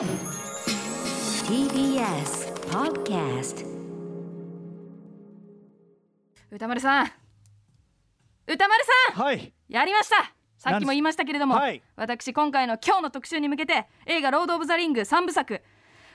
TBS Podcast 歌丸さん。歌丸さん。はい。やりました。さっきも言いましたけれども、はい。私今回の今日の特集に向けて映画「ロード・オブ・ザ・リング」3部作。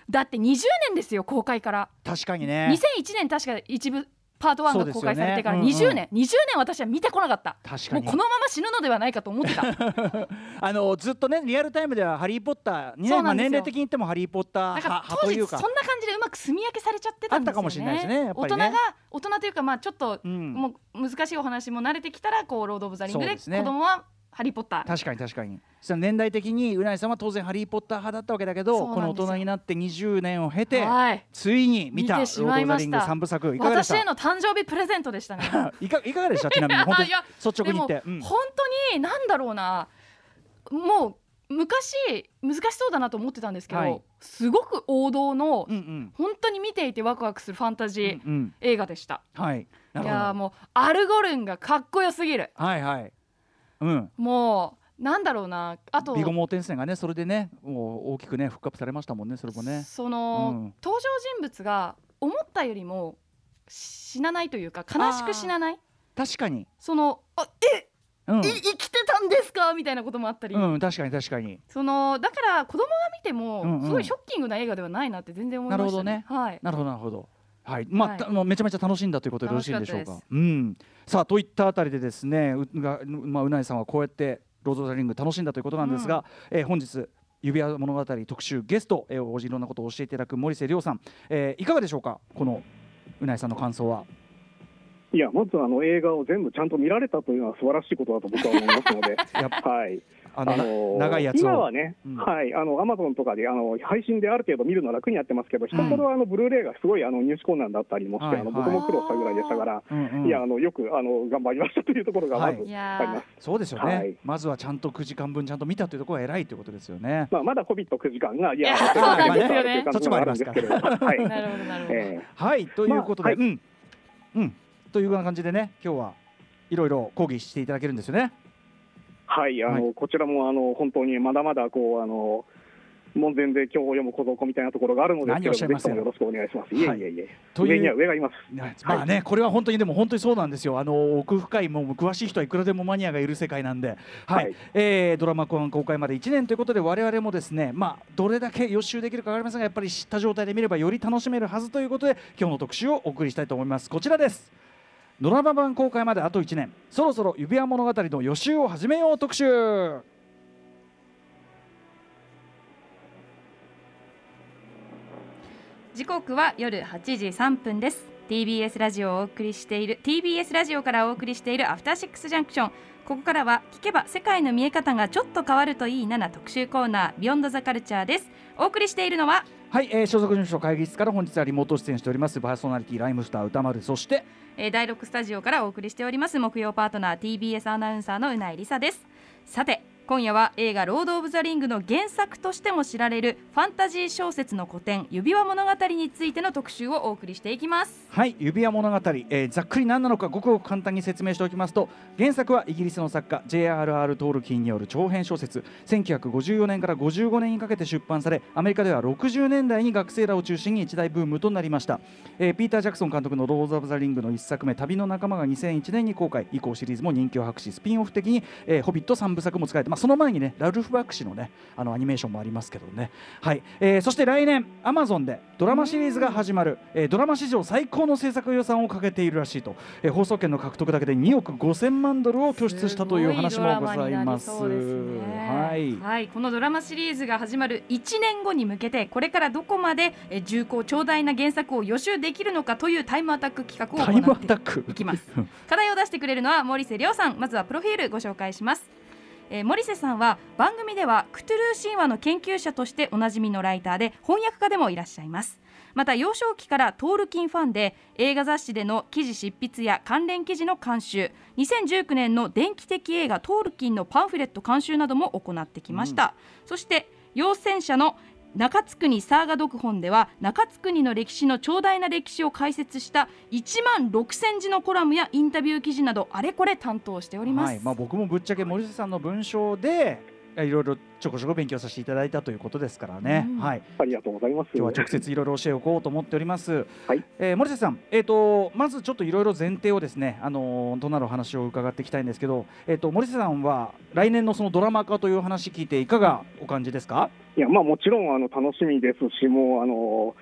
だって20年ですよ公開から。確かにね。2001年確か一部パート1が公開されてからうんうん。20年、20年私は見てこなかった。確かに。もうこのまま死ぬのではないかと思ってた。あのずっとねリアルタイムではハリー・ポッターまあ、年齢的に言ってもハリー・ポッター派時というか。そんな感じでうまく住み分けされちゃってたんですよね。あったかもしれないですねね。大人が大人というかまあちょっと、うん。もう難しいお話も慣れてきたらこうロード・オブ・ザ・リングで子供はハリー・ポッター。確かに確かに。その年代的にうなぎさんは当然ハリー・ポッター派だったわけだけどこの大人になって20年を経てはい。ついに見た「ロ見てしード・オブ・ザ・リング」まいました3部作。いかがでした？私への誕生日プレゼントでしたね。いかいかがでした？ちなみに本当に 率直に言って。うん。本当に何だろうな。もう昔難しそうだなと思ってたんですけど、はい。すごく王道の、うんうん。本当に見ていてワクワクするファンタジーうんうん。映画でした、はい。ないるほど。やーもうアルゴルンがかっこよすぎる。はいはいうん。もうなんだろうな。あとビゴモーテン線がねそれでねもう大きくね復活されましたもんねそれもね。その、うん。登場人物が思ったよりも死なないというか悲しく死なない？確かに。そのあえうん。い生きてたんですか？みたいなこともあったり、うん確かに確かに。そのだから子供が見ても、うんうん。すごいショッキングな映画ではないなって全然思いましたね。なはい。なるほどなるほどはい。まあ、はい。たもうめちゃめちゃ楽しんだということでよろしいでしょうか。うん。さあといったあたりでですねうがまあうなぎさんはこうやってロード・ザ・リング楽しんだということなんですが、えー本日指輪物語特集ゲスト、えー、おじいろんなことを教えていただく森瀬亮さん、えーいかがでしょうか？このうなぎさんの感想は。いや、まずあの映画を全部ちゃんと見られたというのは素晴らしいことだと僕は思いますので、やっぱはい。あの、あの長いやつを。今はね、うん。はい、あのアマゾンとかであの配信である程度見るのは楽にやってますけど、一頃あのブルーレイがすごいあの入手困難だったりもして、はいあの僕も苦労したぐらいでしたから、うんうん。いやあのよくあの頑張りましたというところがまずはいいあります。そうですよね、はい。まずはちゃんと9時間分ちゃんと見たというところが偉いということですよね。まあまだコビット9時間がいいややそうなんですよね。という感じがあるんですけはい。なるほどなるほど。えはいということで、まあはい。うん。うん。というような感じでね今日はいろいろ講義していただけるんですよね。はい、あの、はこちらもあの本当にまだまだこうあの門前で今日読む小僧みたいなところがあるので何をおっしゃいますよろしくお願いします。いえいえいえ、という上には上がいます。ねまあね、これは本当にでも本当にそうなんですよ。あの奥深いもう詳しい人はいくらでもマニアがいる世界なんで、はい、はいえードラマ公開まで1年ということで我々もですね、まあどれだけ予習できるかわかりませんが、やっぱり知った状態で見ればより楽しめるはずということで今日の特集をお送りしたいと思います。こちらです。ドラマ版公開まであと1年、そろそろ指輪物語の予習を始めよう特集。時刻は夜8時3分です。TBS ラジオをお送りしている TBS ラジオからお送りしているアフターシックスジャンクションここからは聞けば世界の見え方がちょっと変わるといいなな特集コーナービヨンドザカルチャーです。お送りしているのは？はい、えー、所属事務所会議室から本日はリモート出演しておりますパーソナリティライムスター歌丸そしてえー、第6スタジオからお送りしております木曜パートナー TBS アナウンサーのうないりさです。さて今夜は映画「ロード・オブ・ザ・リング」の原作としても知られるファンタジー小説の古典「指輪物語」についての特集をお送りしていきます。はい指輪物語、えーざっくり何なのかごくごく簡単に説明しておきますと原作はイギリスの作家 J.R.R. トールキンによる長編小説。1954年から55年にかけて出版されアメリカでは60年代に学生らを中心に一大ブームとなりました、えーピーター・ジャクソン監督の「ロード・オブ・ザ・リング」の一作目「旅の仲間」が2001年に公開。以降シリーズも人気を博しスピンオフ的に「えーホビット」3部作も使えて、まあ、その前にねラルフ・バック氏のねあのアニメーションもありますけどね。はい、えーそして来年アマゾンでドラマシリーズが始まる、えードラマ史上最高の制作予算をかけているらしいと、えー放送権の獲得だけで2億5000万ドルを拠出したという話もございます。はい。はい、このドラマシリーズが始まる1年後に向けてこれからどこまでえー重厚長大な原作を予習できるのかというタイムアタック企画を行っていきます。課題を出してくれるのは森瀬亮さん。まずはプロフィールご紹介します、えー森瀬さんは番組ではクトゥルー神話の研究者としておなじみのライターで翻訳家でもいらっしゃいます。また幼少期からトールキンファンで映画雑誌での記事執筆や関連記事の監修2019年の電気的映画トールキンのパンフレット監修なども行ってきました、そして陽戦者の中津国サーガ読本では中津国の歴史の長大な歴史を解説した1万6000字のコラムやインタビュー記事などあれこれ担当しております、はい。まあ、僕もぶっちゃけ森瀬さんの文章でいろいろちょこちょこ勉強させていただいたということですからね、うんはい、ありがとうございます。今日は直接いろいろ教えをこうと思っております。はいえー森瀬さん、えっ、とまずちょっといろいろ前提をですね、あのーとなるお話を伺っていきたいんですけど、えっ、と森瀬さんは来年のそのドラマ化という話聞いていかがお感じですか？いや、まあ、もちろんあの楽しみですし、もう、あの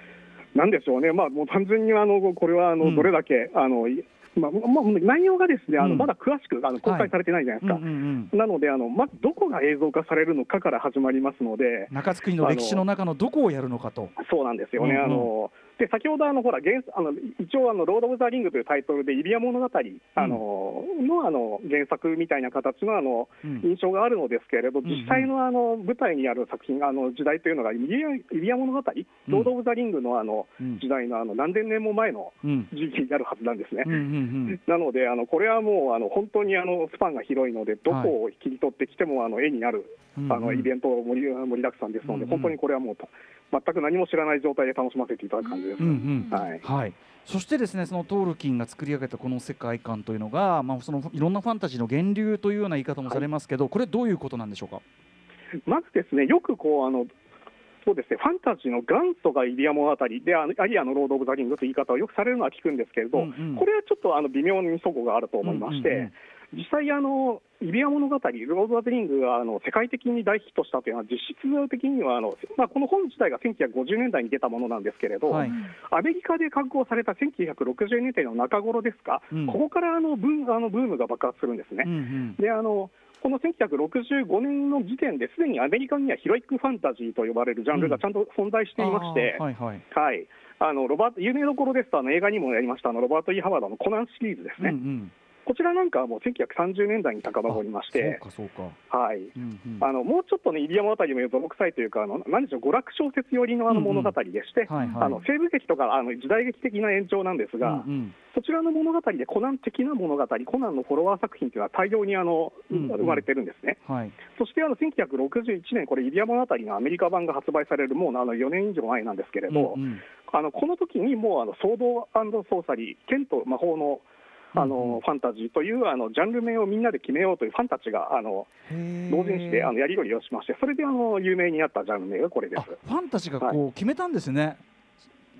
なんでしょうね、まあ、もう単純にあのこれはあの、うんどれだけ、あのいまあまあ、内容がですね、あうんのまだ詳しくあの公開されてないじゃないですか。なのであの、まずどこが映像化されるのかから始まりますので、中つ国の歴史の中のどこをやるのかと。そうなんですよね。あので先ほどあのほら原あの一応あのロードオブザリングというタイトルで指輪物語あの、のあの原作みたいな形のあのうん。印象があるのですけれど、んうん。実際のあの舞台にある作品あの時代というのが指輪物語、ロードオブザリングのあのうん。時代のあの何千年も前のうん。時期になるはずなんですね。うんうんなのであのこれはもうあの本当にあのスパンが広いのでどこを切り取ってきてもあの絵になるうん。あのイベント盛り盛りだくさんですので、うんうん。本当にこれはもう全く何も知らない状態で楽しませていただく感じです。うんうん。はいはい。そしてですねそのトールキンが作り上げたこの世界観というのが、まあ、そのいろんなファンタジーの源流というような言い方もされますけど、これどういうことなんでしょうか？まずですね、よくこうあのそうですね、ファンタジーの元祖がイリア物語で、あのアリアのロード・オブ・ザ・リングという言い方をよくされるのは聞くんですけれど、うんうんこれはちょっとあの微妙に齟齬があると思いまして、うんうんうん実際あの、指輪物語、ロード・オブ・ザ・リングがあの世界的に大ヒットしたというのは、実質的にはあの、まあ、この本自体が1950年代に出たものなんですけれど、はいアメリカで刊行された1960年代の中頃ですか、うんここからあのブーあのブームが爆発するんですね。うんうんであのこの1965年の時点ですでにアメリカにはヒロイックファンタジーと呼ばれるジャンルがちゃんと存在していまして、はいはい。はい、あのロバート有名どころですとあの映画にもやりましたあのロバート・イー・ハワードのコナンシリーズですね、うんうん。こちらなんかはもう1930年代に遡りまして。はい、うんうん。あのもうちょっとね、イリア物語も泥臭いというか、あの何でしょう、娯楽小説寄りのあの物語でして。あの西部劇とかあの時代劇的な延長なんですが、うんうんそちらの物語でコナン的な物語、コナンのフォロワー作品というのは大量にあのうんうん生まれてるんですね。はい。そしてあの1961年、これ、イリア物語のアメリカ版が発売されるもうあの4年以上前なんですけれど、うんうんあのこの時にもうあのソードソーサリー、剣と魔法のあの、ファンタジーというあのジャンル名をみんなで決めようというファンたちがあの同時にしてあのやり取りをしまして、それであの有名になったジャンル名がこれです。あ。ファンたちがこう決めたんですね。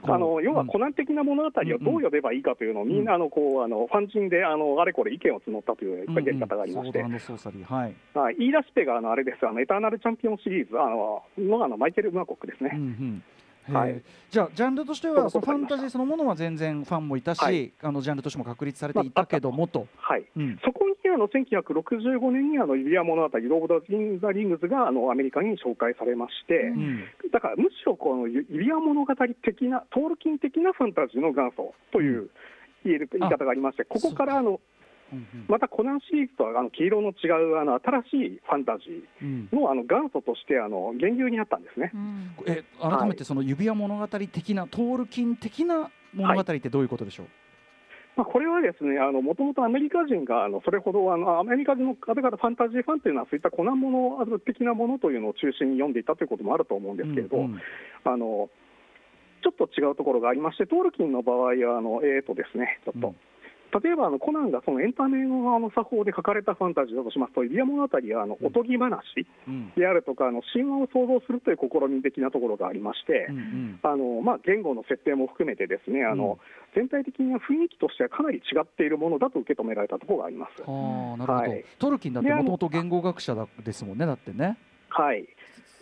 あの要はうん。コナン的な物語をどう呼べばいいかというのをみんなあのこうあのファン人であのあれこれ意見を募ったというやり方がありまして、うんうん。ソードソーサリーはい。はい、言い出し手があのあれです。あのエターナルチャンピオンシリーズあののあのマイケル・ムアコックですね。うんうんはい。じゃあジャンルとしてはそのファンタジーそのものは全然ファンもいたし、はい。あのジャンルとしても確立されていたけどもと、はい。うん。そこにあの1965年にあのイリア物語、ローブ・ザ・リンザ・リングズがあのアメリカに紹介されまして、うん。だからむしろこのイリア物語的な、トールキン的なファンタジーの元祖という言える言い方がありまして、ここからあのまたコナンシリーズとはあの黄色の違うあの新しいファンタジうん。ーのあの元祖としてあの源流になったんですね。うん。え改めてその指輪物語的なトールキン的な物語ってどういうことでしょう、まあ、これはですね、もともとアメリカ人があのそれほどあのアメリカ人の方々、ファンタジーファンというのは、そういったコナンもの的なものというのを中心に読んでいたということもあると思うんですけれど、うんうん。あのちょっと違うところがありまして、トールキンの場合は、あのえーとですね、ちょっと。うん例えばあのコナンがそのエンタメのあの作法で書かれたファンタジーだとしますと、イリア物語はあのおとぎ話うん。であるとか、あの神話を創造するという試み的なところがありまして、あのまあ、言語の設定も含めて、ですねあの、全体的な雰囲気としてはかなり違っているものだと受け止められたところがあります。はあなるほど、はい。トルキンだってもともと言語学者だですもんねだってね。はい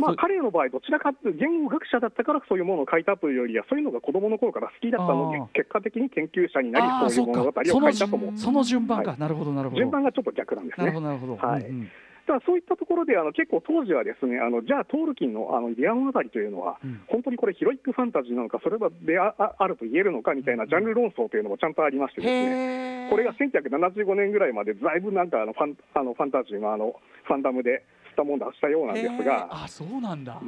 まあ、彼の場合、どちらかというと言語学者だったからそういうものを書いたというよりは、そういうのが子供の頃から好きだったので結果的に研究者になり、そういう物語を書いたと思う、その順番か、なるほどなるほど。順番がちょっと逆なんですね。なるほ。どなるほど。はい。うんうん。ただそういったところであの結構当時はですねあのじゃあトールキンのあのリア物語というのは、うん。本当にこれヒロイックファンタジーなのかそれはであああると言えるのかみたいなジャンル論争というのもちゃんとありましてですね。これが1975年ぐらいまでだいぶなんかあのファンあのファンタジーのあのファンダムでしたもんだしたようなんですが。あそうなんだ。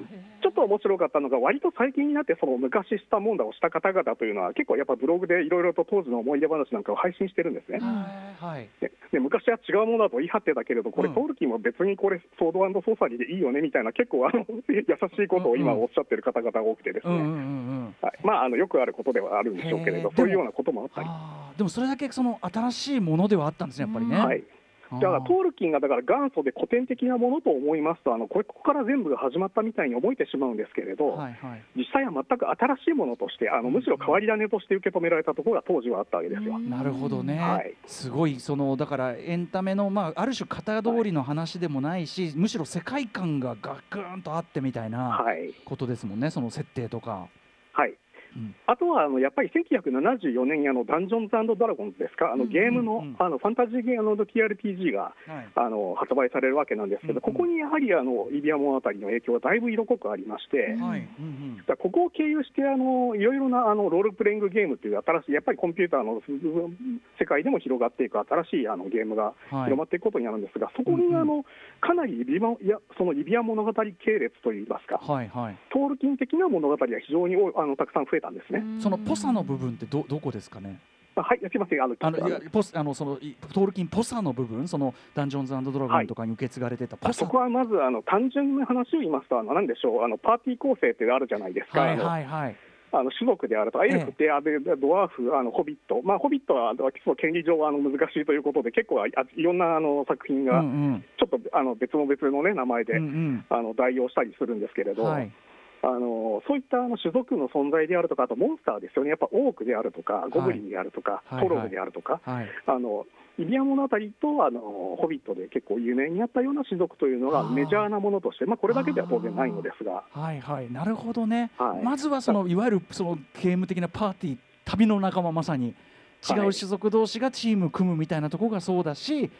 ちょっと面白かったのが、割と最近になって、その昔したもんだをした方々というのは、結構やっぱブログでいろいろと当時の思い出話なんかを配信してるんですね。はいはい。でで昔は違うものだと言い張ってたけれど、これ、うんトールキンは別にこれ、ソードソーサリーでいいよねみたいな、結構あの優しいことを今おっしゃってる方々が多くてですね、うんうんうんうん。はいまあ、あのよくあることではあるんでしょうけれどそういうようなこともあったり。ああでもそれだけその新しいものではあったんですねやっぱりね。はいだからトールキンがだから元祖で古典的なものと思いますと、あのこれここから全部が始まったみたいに思えてしまうんですけれど、はいはい。実際は全く新しいものとして、あのむしろ変わり種として受け止められたところが当時はあったわけですよ。なるほどね、はい。すごいそのだからエンタメの、まあ、ある種型通りの話でもないし、むしろ世界観がガクーンとあってみたいなはい。ことですもんね、その設定とか。はいうん。あとはあのやっぱり1974年にあのダンジョンズドラゴンズですか、あのゲームの,、うんうんあのファンタジーゲームの TRPG がはい。あの発売されるわけなんですけど、うんうん。ここにやはりあのイビア物語の影響がだいぶ色濃くありまして、うんはいここを経由してあのいろいろなあのロールプレイングゲームという新しい、やっぱりコンピューターの世界でも広がっていく新しいあのゲームが広まっていくことになるんですが、そこにうん。うんあのかなりイビアいやそのイビア物語系列といいますか、はいはい。トールキン的な物語が非常にあのたくさん増えたんですね。そのポサの部分ってどどこですかね？あはい、すみません、あのあのいやポスあのそのいトールキンポサの部分そのダンジョンズドラゴンとかに受け継がれてたポサ、そこはまずあの単純な話を言いますと、あのなんでしょうあの、パーティー構成ってあるじゃないですか、はいあのはいはい。あの種族であると。か、エルフってあでドワーフ、あのホビット、まあ、ホビットは権利上はあの難しいということで、結構あいろんなあの作品うんがうん。ちょっとあの別の別の、ね、名前で、うんうん。あの代用したりするんですけれど、はいあのそういったあの種族の存在であるとか、あとモンスターですよね、やっぱオークであるとか、ゴブリンであるとか、はいトログであるとか、はい。あのイビア物語とあのホビットで結構有名になったような種族というのがメジャーなものとして、まあ、これだけでは当然ないのですが、はいはい。なるほどね、はい。まずはそのいわゆるそのゲーム的なパーティー旅の仲間まさに違うはい種族同士がチーム組むみたいなところがそうだし、はい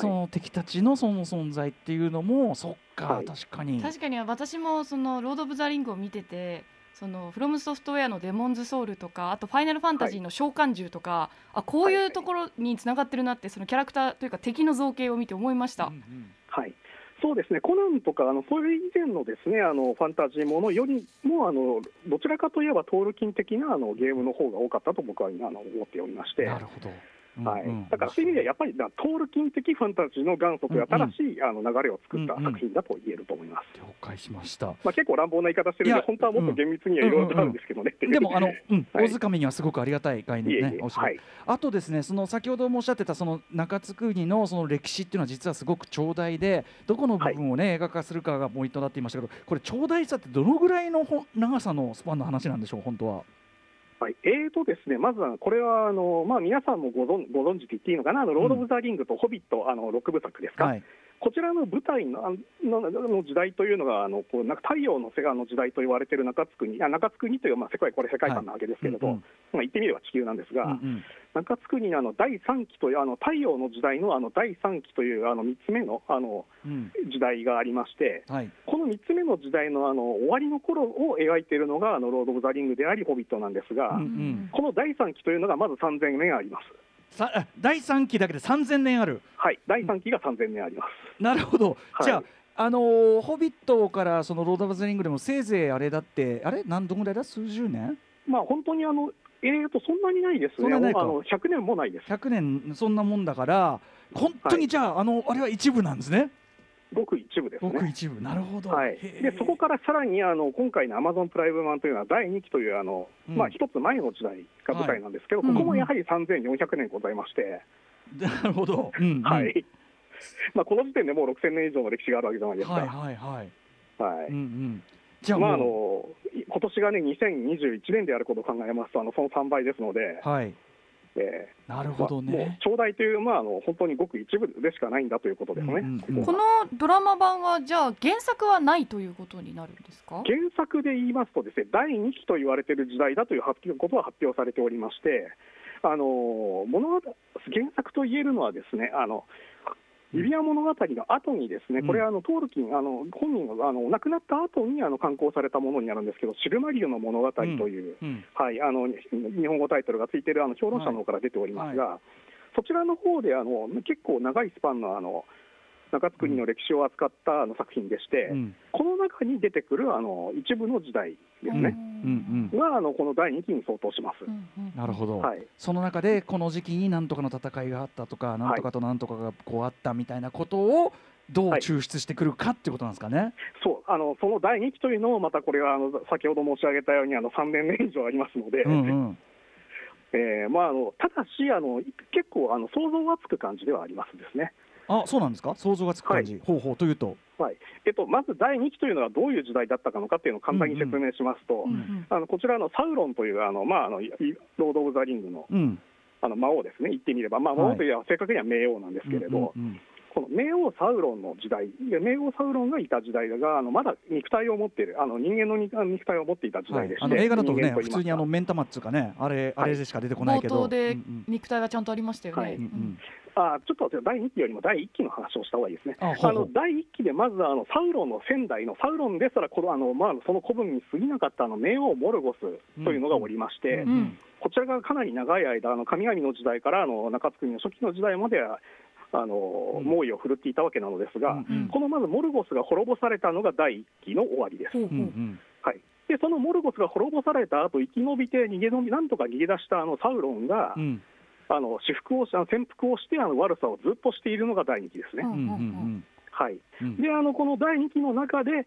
その敵たちのその存在っていうのもそっか、はい。確かに。確かに私もそのロード・オブ・ザ・リングを見ててそのフロムソフトウェアのデモンズ・ソウルとかあとファイナルファンタジーの召喚獣とか、あこういうところにつながってるなってそのキャラクターというか敵の造形を見て思いました。うんうん。はい、そうですね、コナンとか、あのそれ以前のですねあのファンタジーものよりもあの、どちらかといえばトールキン的なあのゲームの方が多かったと僕はあの思っておりまして。なるほど、うんはい。うん。だからそういう意味では、やっぱりなトールキン的ファンタジーの元祖という新しい、あの流れを作った作品だと言えると思います。了解しました。まあ、結構乱暴な言い方してるんで、いや本当はもっと厳密にはいろいろとあるんですけどね。でもあの、大塚目にはすごくありがたい概念ねおっしゃるはい、あとですねその先ほどもおっしゃってたその中津国のその歴史っていうのは実はすごく長大でどこの部分をね、映画化するかがポイントになっていましたけどこれ長大さってどのぐらいの長さのスパンの話なんでしょう本当は。はい、えーとですね、まずはこれはあの、まあ、皆さんもご存ご存知と言っていいのかな、あのロード・オブ・ザ・リングとホビット、あの6部作ですか、はい。こちらの舞台のあのの時代というのが、あのこうなんか太陽の世界の時代と言われている中津国、あ中津国という、まあ、世界、これ世界観なわけですけれど、はいうんうんまあ、言ってみれば地球なんですが、うんうん中つ国のあの第3期という、あの太陽の時代のあの第3期というあの3つ目のあのうん時代がありまして、はいこの3つ目の時代のあの終わりの頃を描いているのが、あのロード・オブ・ザ・リングであり、ホビットなんですが。うんうんこの第3期というのがまず3000年あります。さあ第3期だけで3000年ある。はい、第3期が3000年あります。なるほど、はい。じゃああのーホビットからそのロード・オブ・ザ・リングでもせいぜいあれだってあれ？何どんぐらいだ？数十年？まあ本当にあの、えーと、そんなにないですね。あの100年もないです。100年そんなもんだから本当にじゃあ、あのあれは一部なんですねごく一部ですね。ごく一部。なるほど、はい、でそこからさらにあの今回のアマゾンプライム版というのは第2期というあの、うん。まあ一つ前の時代が舞台なんですけど、はい。ここもやはり3400年ございまして、なるほど、うんうん。はい。まあこの時点でもう6000年以上の歴史があるわけじゃないですか。はいはいはい。はい。うんうん。じゃあまああのい今年がね2021年であることを考えますとあのその3倍ですので、はいえーなるほどね、長大という、まあ、あの本当にごく一部でしかないんだということですね。うんうんうん。このドラマ版はじゃあ原作はないということになるんですか？原作で言いますとですね、第2期と言われている時代だという発表ことは発表されておりまして、あの物語原作と言えるのはですね、あの指輪物語の後にですね、これはあのトールキン、あの本人があの亡くなった後にあの刊行されたものになるんですけど、シルマリオの物語という、うん。はい、あの日本語タイトルがついているあの評論者の方から出ておりますが、そちらの方であの結構長いスパンのあの中津国の歴史を扱ったあの作品でして、うん。この中に出てくるあの一部の時代ですね、うん。うんがあのこの第2期に相当します。なるほど、はい。その中でこの時期に何とかの戦いがあったとか何とかと何とかがこうあったみたいなことをどうはい。抽出してくるかっていうことなんですかね？そう。あのその第2期というのも、またこれはあの先ほど申し上げたようにあの3年年以上ありますので、うんうん。えーまあ、あのただしあの、結構あの想像はつく感じではありますですね。あそうなんですか？想像がつく感じ、ほうほうというと。はい。えっと、まず第2期というのはどういう時代だったのかっていうのを簡単に説明しますと、うん。うん。あのこちらのサウロンというあの、まあ、あのいロード・オブ・ザ・リングのうん。あの魔王ですね、言ってみれば、まあ、はい。魔王というのは正確には冥王なんですけれど、うんうんこの冥王サウロンの時代、で冥王サウロンがいた時代が、あのまだ肉体を持っている、あの人間の肉肉体を持っていた時はい代でして、あの映画だとね普人間言いますか通にあの目ん玉っつうかねあれあれでしか出てこないけど。冒頭でうん。肉体がちゃんとありましたよね。はい。うんうんあちょっと第2期よりも第1期の話をした方がいいですね。あの第1期でまずあのサウロンの仙台のサウロンですらこのあの、まあ、その古文に過ぎなかったあの冥王モルゴスというのがおりまして、うん。うん。こちらがかなり長い間、あの神々の時代からあの中津国の初期の時代まではあの、うん。猛威を振るっていたわけなのですが、うんうん。このまずモルゴスが滅ぼされたのが第1期の終わりです。ほうんうん。はい、でそのモルゴスが滅ぼされた後生き延びて逃げ延び、なんとか逃げ出したあのサウロンが、うんあの私服をしあの潜伏をしてあの悪さをずっとしているのが第2期ですね。うんうんうん。はい、うん。であのこの第2期の中で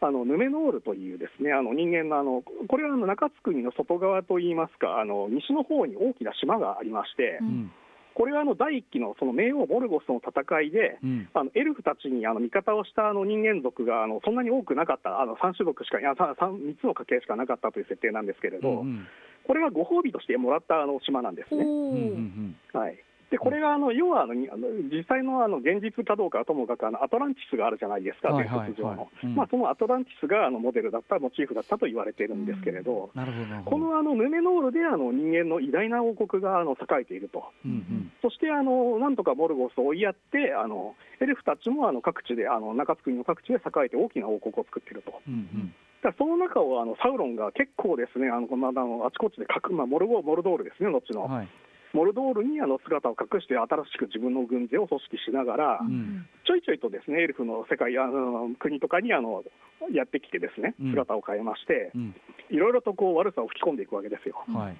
あのヌメノールというですねあの人間のあのこれはあの中津国の外側といいますかあの西の方に大きな島がありまして、ううん。んこれはあの第1期のその冥王モルゴスの戦いでうん。あのエルフたちにあの味方をしたあの人間族があのそんなに多くなかったあの3種族しかいや 3, 3つの家系しかなかったという設定なんですけれど、うんこれはご褒美としてもらったあの島なんですね。ほううんうん。はいでこれがあの要はあの実際のあの現実かどうかはともかくあのアトランティスがあるじゃないですか、はい伝説上の。まあ、そのアトランティスがあのモデルだった、モチーフだったと言われているんですけれど、どこのあのヌメノールであの人間の偉大な王国があの栄えていると、うんうん。そしてあのなんとかモルゴスを追いやって、あのエルフたちもあの各地で、あの中津国の各地で栄えて大きな王国を作っていると。うんうん。その中をあのサウロンが結構ですね、あのこのあのあちこちで隠、まあ、モルゴモルドールですね、後の、はいモルドールにあの姿を隠して、新しく自分の軍勢を組織しながら、うん。ちょいちょいとですねエルフの世界あの国とかにあのやってきて、ですねうん。姿を変えまして、うん。いろいろとこう悪さを吹き込んでいくわけですよ。はい。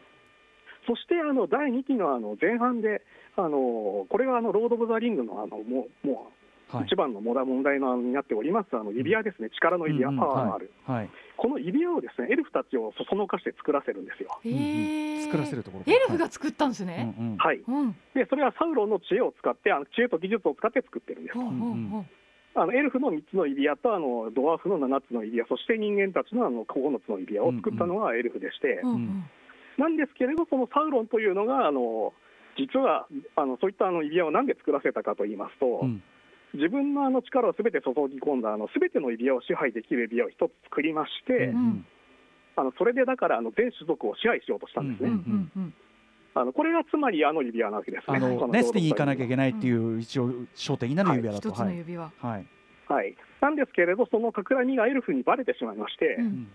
そしてあの第2期のあの前半で、あのこれがあのロード・オブ・ザ・リングのあのもうもうはい。一番の問題問題のになっております、あの指輪ですね、力の指輪、うんうん。パワーのある、はい。この指輪をですねエルフたちをそそのかして作らせるんですよ。作らせるところエルフが作ったんですうんね。うん。はい、うん。でそれはサウロンの知恵を使って、あの知恵と技術を使って作ってるんです。ほうほうほうあのエルフの3つの指輪とあのドワーフの7つの指輪、そして人間たちのあの9つの指輪を作ったのはエルフでして、うんうん。なんですけれど、そのサウロンというのが、あの実はあのそういったあの指輪をなんで作らせたかと言いますと、うん自分のあの力をすべて注ぎ込んだ、すべての指輪を支配できる指輪を一つ作りまして、うん。あのそれでだからあの全種族を支配しようとしたんですね。うんうんうんあのこれがつまりあの指輪なわけですね。あのこネステに行かなきゃいけけないっていう一応焦点になる指輪だと。一つの指輪。はい。はい、なんですけれど、その企みがエルフにバレてしまいまして、うんうん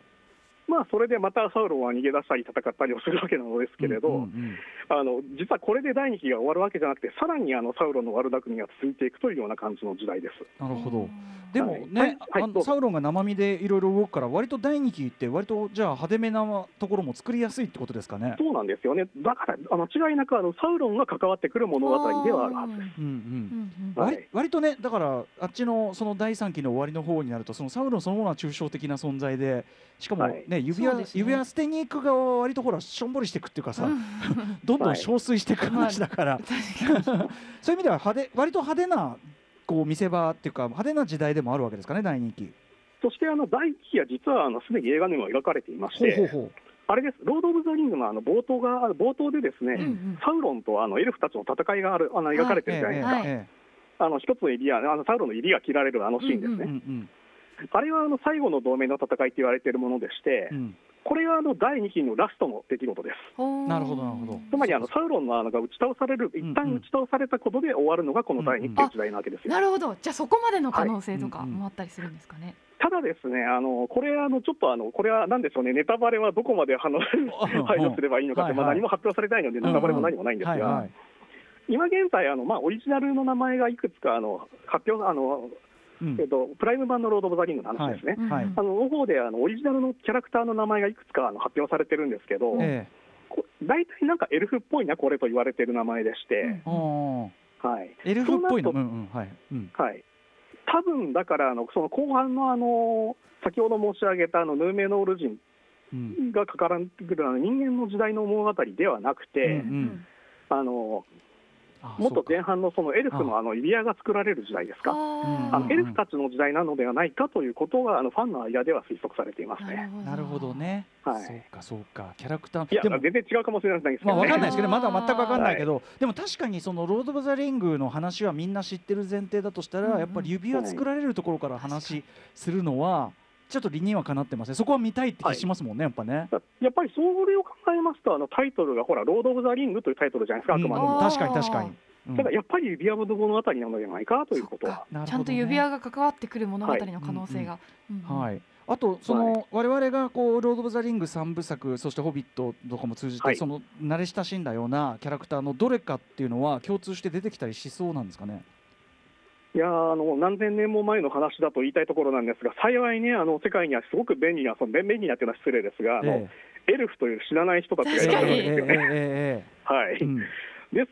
まあ、それでまたサウロンは逃げ出したり戦ったりをするわけなのですけれど、うんうんあの実はこれで第2期が終わるわけじゃなくて、さらにあのサウロンの悪巧みが続いていくというような感じの時代です。なるほど。でもはい。ね、はいあのどうぞ。サウロンが生身でいろいろ動くから割と第2期って割とじゃあ派手めなところも作りやすいってことですかね。そうなんですよね、だからあの違いなくあのサウロンが関わってくる物語ではあるはずです。うんうんうん。うんはい。割割とねだからあっちのその第3期の終わりの方になるとそのサウロンそのものは抽象的な存在でしかもはい。ね、指輪ね。指輪捨てに行く側は割とほらしょんぼりしていくっていうかさ、うん。どんどんはい憔悴していく話だから、確かに。そういう意味では派手割と派手なこう見せ場っていうか派手な時代でもあるわけですかね第2期。そしてあの第1期は実はあのすでに映画にも描かれていましほうて、ほうほう。あれです、ロード・オブ・ザ・リングのあの冒頭が冒頭でですね、うんうん。サウロンとあのエルフたちの戦いがあるあの描かれてるじゃないですか、はい。えあの一つの指輪、あのサウロンの指が切られるあのシーンですね、えうんうんあれはあの最後の同盟の戦いと言われているものでして、うん。これはあの第2期のラストの出来事です。なるほどなるほど。つまりあのサウロンのあのが打ち倒される、うん一旦打ち倒されたことで終わるのがこの第2期という時代なわけですよ。なるほど。じゃあそこまでの可能性とかはいうんうんもあったりするん。ですかね。ただですね、あのこれあの、ちょっとあのこれはなんでしょうね、ネタバレはどこまであの配慮すればいいのかって、はいはい。まあ、何も発表されてないので、ネタバレも何もないんですがはいはい、今現在、あのまあ、オリジナルの名前がいくつかあの発表あの、うん。えっと、プライム版のロード・オブ・ザ・リングの話ですね。うん。はい。あのの方であのオリジナルのキャラクターの名前がいくつかあの発表されてるんですけど、えこ大体なんかエルフっぽいな、これと言われてる名前でして、えあーはい、エルフっぽいの？そうんうん。はい。うん。とはい、多分だからあの、その後半のあの先ほど申し上げたあのヌーメノール人うん。がかからんくるあの人間の時代の物語ではなくて、うんあのあもっと前半のそのエルフのあ。の指輪が作られる時代ですか、うんあのエルフたちの時代なのではないかということがあのファンの間では推測されていますね。なるほどね、はい。そうかそうか。キャラクタいやーでも全然違うかもしれないですけどね。まあわかんないですけどまだ全くわかんないけはど、でも確かにそのロード・オブ・ザ・リングの話はみんな知ってる前提だとしたら、うんうんやっぱり指輪作られるところから話するのはちょっと理にはかなってますねそこは見たいって気しますもんね、やっぱね。やっぱりそれを考えますとあのタイトルがほらロード・オブ・ザ・リングというタイトルじゃないですかあくまでも。うん確かに確かに。うんただやっぱり指輪物語なのではないかということは。ねちゃんと指輪が関わってくる物語の可能性が。はい、あとその、我々がこう「ロード・オブ・ザ・リング」3部作そして「ホビット」とかも通じて、はいその慣れ親しんだようなキャラクターのどれかっていうのは共通して出てきたりしそうなんですかね？いやーあの何千年も前の話だと言いたいところなんですが、幸いね、あの世界にはすごく便利な、その便便利なというのは失礼ですが、あのえエルフという知らない人たちがいるわけ確かに。えええですよね。ええはいえ。うん。で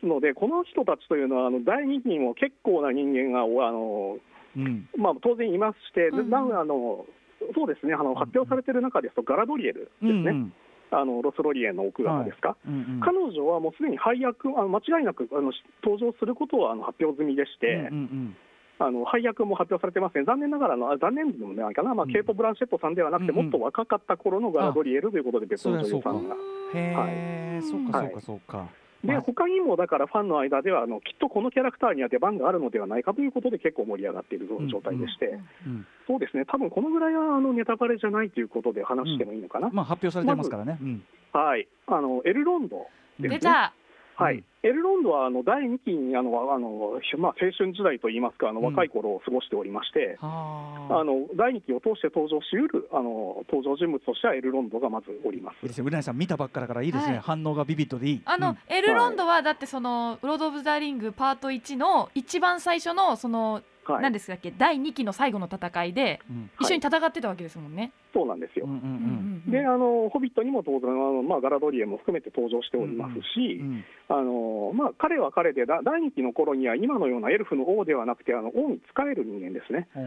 すので、この人たちというのは、あの第二期にも結構な人間がおあの、うん。まあ、当然いまして、うん。あのそうですねあの、発表されている中ですと、ガラドリエルですね、うんうん。あのロスロリエンの奥方ですか。うんうん。彼女はもうすでに配役、あの間違いなくあの登場することはあの発表済みでして、うんうんあの配役も発表されてますね、残念ながらあの、あ残念でもないかな、まあうん。ケイト・ブランシェットさんではなくて、うんうん。もっと若かった頃のガラドリエルということで、別の女優さんが。うんへえ、そうかそうかそうか。でまあ他にもだからファンの間ではあの、きっとこのキャラクターには出番があるのではないかということで、結構盛り上がっている状態でして、うんそうですね、多分このぐらいはあのネタバレじゃないということで話してもいいのかな。まあ発表されてますからね。うん。はい、あのエルロンドですね。出た。はいうんエルロンドはあの第2期にあのあの、まあ、青春時代といいますか、あのうん若い頃を過ごしておりまして、はあ。あの第2期を通して登場しうるあの登場人物としてはエルロンドがまずおりますいい。ですね。さん見たばっかだからいいですね。はい反応がビビッドでいい。あの、うんエルロンドはだってそのロードオブザリングパート1の一番最初のそのはい、何ですかっけ？第2期の最後の戦いでうん。一緒に戦ってたわけですもんね。そうなんですよ。うんうんうんうん。うんであのホビットにも当然あの、まあ、ガラドリエも含めて登場しておりますし、うんあのまあ、彼は彼でだ第2期の頃には今のようなエルフの王ではなくてあの王に仕える人間ですね。ほう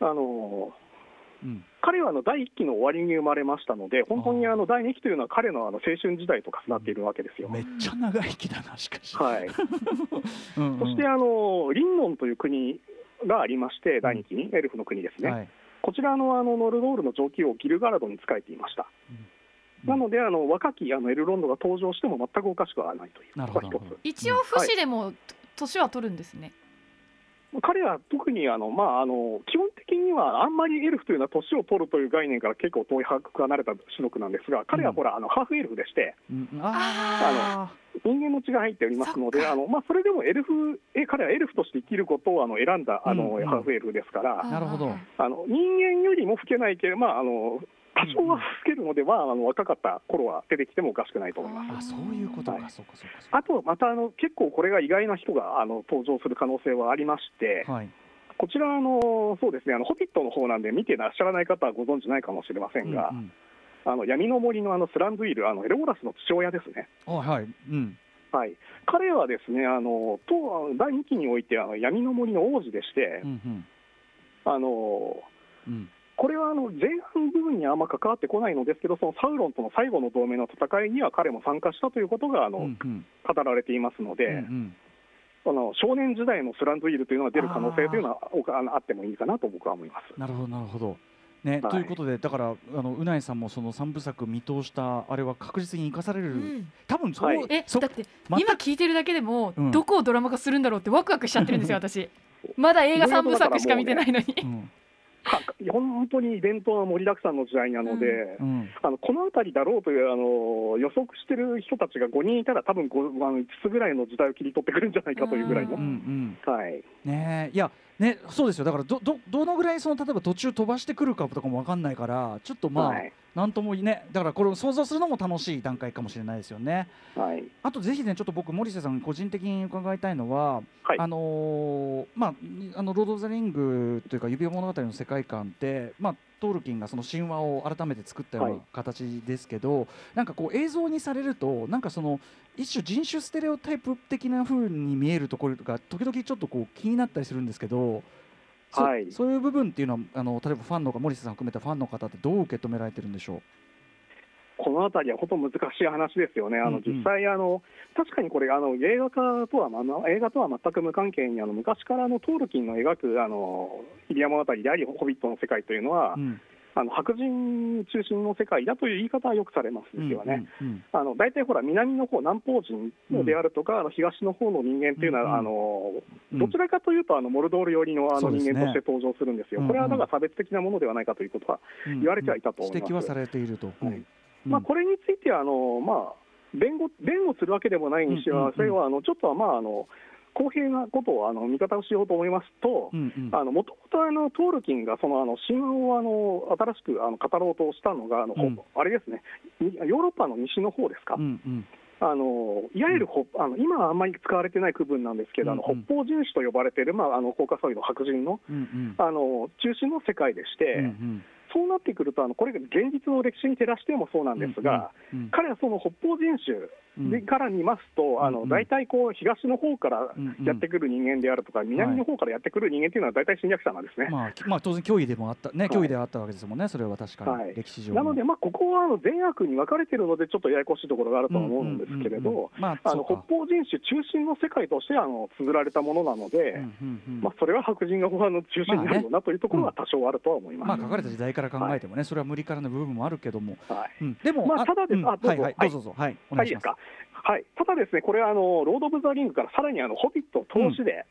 ほあのううん。彼はあの第1期の終わりに生まれましたので、本当にあの第2期というのは彼のあの青春時代と重なっているわけですよ。めっちゃ長生きだなしかし。はい、うんうん。そしてあのリンノンという国がありまして、第2期に、エルフの国ですね、はい。こちらのあのノルドールの上級王、ギルガラドに仕えていました。なので、あの若きあのエルロンドが登場しても全くおかしくはないという。一応不死でも年は取るんですね。彼は特にあの、まあ、あの基本的にはあんまりエルフというのは年を取るという概念から結構遠い離れた種族なんですが、彼はほら、あのハーフエルフでして、うんあ人間の血が入っておりますので、あのまあ、それでもエルフえ彼はエルフとして生きることをあの選んだあの、うんうん。ハーフエルフですから、なるほど。あの人間よりも老けないけど、まあ、あの多少は老けるので、まあ、あの若かった頃は出てきてもおかしくないと思います。あそういうことか、はい。そうかそうかあと、またあの結構これが意外な人があの登場する可能性はありまして、はい。こちらあの、そうですね、あのホビットの方なんで、見てらっしゃらない方はご存知ないかもしれませんが、うんうん。あの闇の森のあのスランドゥイル、あのエローラスの父親ですね。あはい。うん。はい、彼はですねあのと第2期においてあの闇の森の王子でして、うんうん。あのうんこれはあの前半部分にあんま関わってこないのですけど、そのサウロンとの最後の同盟の戦いには彼も参加したということがあの、うんうん。語られていますので、うんうん。あの少年時代のスランドゥイルというのが出る可能性というのはおあのあってもいいかなと僕は思います。なるほどなるほど。ね、はい。ということでだからあのうないさんもその三部作見通したあれは確実に生かされる、うん。多分そう、はい。そえだって今聞いてるだけでもうん。どこをドラマ化するんだろうってワクワクしちゃってるんですよ 私。まだ映画三部作しか見てないのに。うん。か 本当にイベントは盛りだくさんの時代なので、うん。あのこの辺りだろうというあの予測してる人たちが5人いたら、多分5あの5つぐらいの時代を切り取ってくるんじゃないかというぐらいの。うんうん。はい。ねえいやねそうですよ。だからどどどのぐらいその例えば途中飛ばしてくるかとかもわかんないからちょっとまあ、はい。なんともい。ねだからこれを想像するのも楽しい段階かもしれないですよね。はい。あとぜひねちょっと僕森瀬さんに個人的に伺いたいのは、はい。あのーまああのロード・オブザ・リングというか指輪物語の世界観ってまあトールキンがその神話を改めて作ったようなはい形ですけど、なんかこう映像にされるとなんかその一種人種ステレオタイプ的な風に見えるところが時々ちょっとこう気になったりするんですけど、そはい。そういう部分っていうのはあの例えばファンの方森瀬さん含めたファンの方ってどう受け止められてるんでしょこのあたりは本当難しい話ですよね、あうんうん。の実際あの、確かにこれあの、映画化とは、まあ、映画とは全く無関係に、あの昔からあのトールキンの描くあのイリア物語であり、ホビットの世界というのは、うん。あの白人中心の世界だという言い方はよくされますですよね。うんうんあの大体ほら、南の方南方人であるとか、あの東の方の人間っていうのは、うんうん。あのうん。どちらかというと、あのモルドール寄りのあの人間として登場するんですよ、うんうん。これはだから差別的なものではないかということは、うん言われてはいたと思います。指摘はされていると。はい。うんまあ、これについてはあの、まあ、弁護弁護するわけでもないにしては、うんうんうん。それはあのちょっとは、まあ、あの公平なことをあの見方をしようと思いますと、うんうん。あのもともとあのトールキンがそのあの神話をあの新しくあの語ろうとしたのがあの、ほうん。あれですね、にヨーロッパの西の方ですか、うんうん。あのいわゆるほ、あの今はあんまり使われてない区分なんですけど、あのうん。うん北方人種と呼ばれている、まあ、あのコーカソイド白人のうんうん。あの中心の世界でして、うんうんそうなってくると、あのこれが現実の歴史に照らしてもそうなんですが、うんうん彼はその北方人種うん。でから見ますと、あうん。うん。の大体こう東の方からうんうんやってくる人間であるとか、南の方からやってくる人間っていうのは大体侵略者なんですね。まあ、きまあ当然脅威でもあったね、い。脅威ではあったわけですもんね、それは確かに、はい。歴史上なので、まあ、ここはあの善悪に分かれているので、ちょっとややこしいところがあるとは思うんですけれうんうんうんど、北方人種中心の世界としてあの綴られたものなので、うんうん。うんまあ、それは白人があの中心になるよなというところは多少あるとは思います。まあ書かれた時代から考えてもね、それは無理からぬ部分もあるけども、はい。うん、でも、まあただですうん。あどうぞ。はいはい、はい。どうぞはい、お願いします。はいただですね、これはあのロード・オブ・ザ・リングからさらにあのホビット通しで、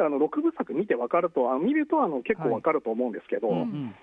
あの6部作見て分かると、あの見るとあの結構分かると思うんですけど、うん。うん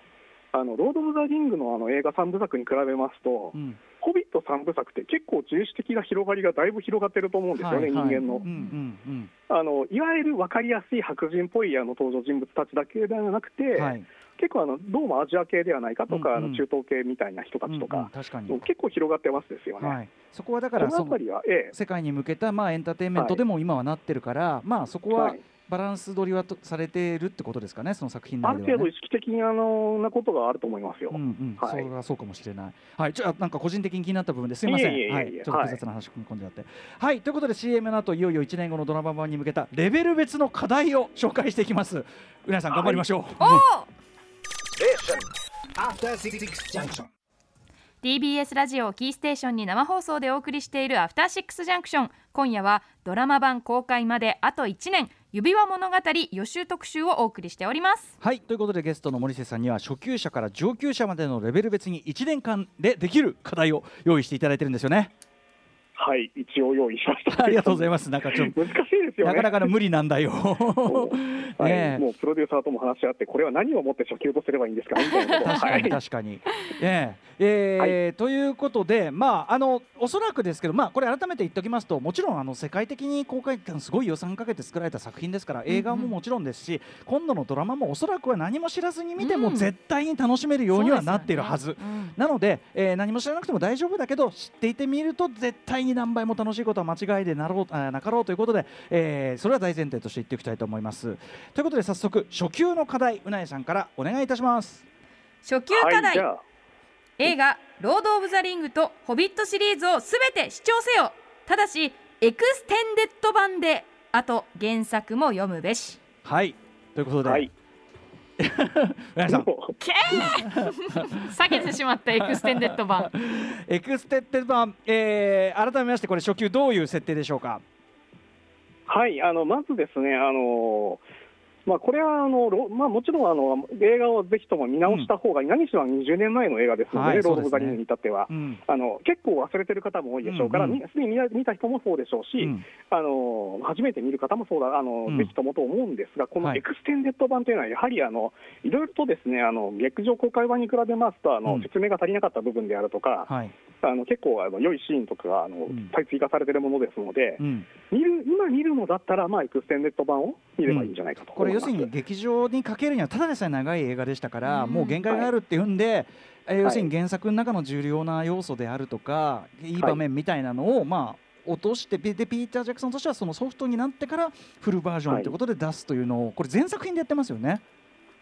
あのロード・オブ・ザ・リングのあの映画3部作に比べますと、うん。ホビット3部作って結構種族的な広がりがだいぶ広がってると思うんですよね、はいはい。人間の。うんうんあの。いわゆる分かりやすい白人っぽいあの登場人物たちだけではなくて、うん、はい、結構あのどうもアジア系ではないかとか、うんうんあの中東系みたいな人たちとうんうんか、確かに、結構広がってますですよね。はい、そこはだかこらそのは、ええ世界に向けたまあエンターテインメントでも今はなってるから、まあそこははいバランス取りはとされているってことですかね、その作品ある程度。意識的にあのなことがあると思いますよ。うんうん、はいそれはそうかもしれない。はい、ちょっとなんか個人的に気になった部分ですいません。いえいえいえいえはい、ちょっとはい複雑な話組み込んであって。はい、ということで CM の後いよいよ1年後のドラマ版に向けたレベル別の課題を紹介していきます。うなさん頑張りましょう。おー After Six Junction. TBS ラジオをキーステーションに生放送でお送りしているアフターシックスジャンクション今夜はドラマ版公開まであと1年。指輪物語予習特集をお送りしております。はい。ということでゲストの森瀬さんには初級者から上級者までのレベル別に1年間でできる課題を用意していただいてるんですよね。はい、一応用意しました。ありがとうございます。なんかちょっと難しいですよね。なかなかの無理なんだよ。はい、もうプロデューサーとも話し合って、これは何をもって初級とすればいいんですかみたいなことを確かにはい確かに。えええーということで、まあ、あのおそらくですけど、まあ、これ改めて言っておきますともちろんあの世界的に公開期間すごい予算かけて作られた作品ですから映画ももちろんですし、今度のドラマもおそらくは何も知らずに見てもうん絶対に楽しめるようにはなっているはず。そうですよねなので、えー何も知らなくても大丈夫だけど知っていてみると絶対に何倍も楽しいことは間違いでなろうなかろうということで、えーそれは大前提として言っておきたいと思います。ということで早速初級の課題うなえさんからお願いいたします。初級課はい、題、じゃあ、映画「ロード・オブ・ザ・リング」と「ホビット」シリーズをすべて視聴せよ。ただしエクステンデッド版であと原作も読むべし。はい。ということで、はい、うなえさん。けー！避けてしまったエクステンデッド版。エクステッド版、えー改めましてこれ初級どういう設定でしょうか？はい、あのまずですね、あのまあ、これはあの、ろまあ、もちろんあの映画をぜひとも見直した方がいい、何しろ20年前の映画ですので、はいロード・オブ・ザ・リングに至っては。うん。あの結構忘れてる方も多いでしょうから、すでに見見た人もそうでしょうし、うん。あの初めて見る方もそうだあの、うん。ぜひともと思うんですが、こはい。のエクステンデッド版というのは、やはりあのいろいろとですねあの劇場公開版に比べますとあの、うん。説明が足りなかった部分であるとか、はいあの結構あの良いシーンとかがあの、ん。追加されているものですので、うん、見る今見るのだったら、まあ、エクステンデッド版を見ればいいんじゃないかとこれ思います。要するに劇場にかけるにはただでさえ長い映画でしたから、うん。もう限界があるっていうんで、えーい要するに原作の中の重要な要素であるとか、い、い場面みたいなのを、まあ落としてででピーター・ジャクソンとしてはそのソフトになってからフルバージョンとい。うことで出すというのを、これ全作品でやってますよね。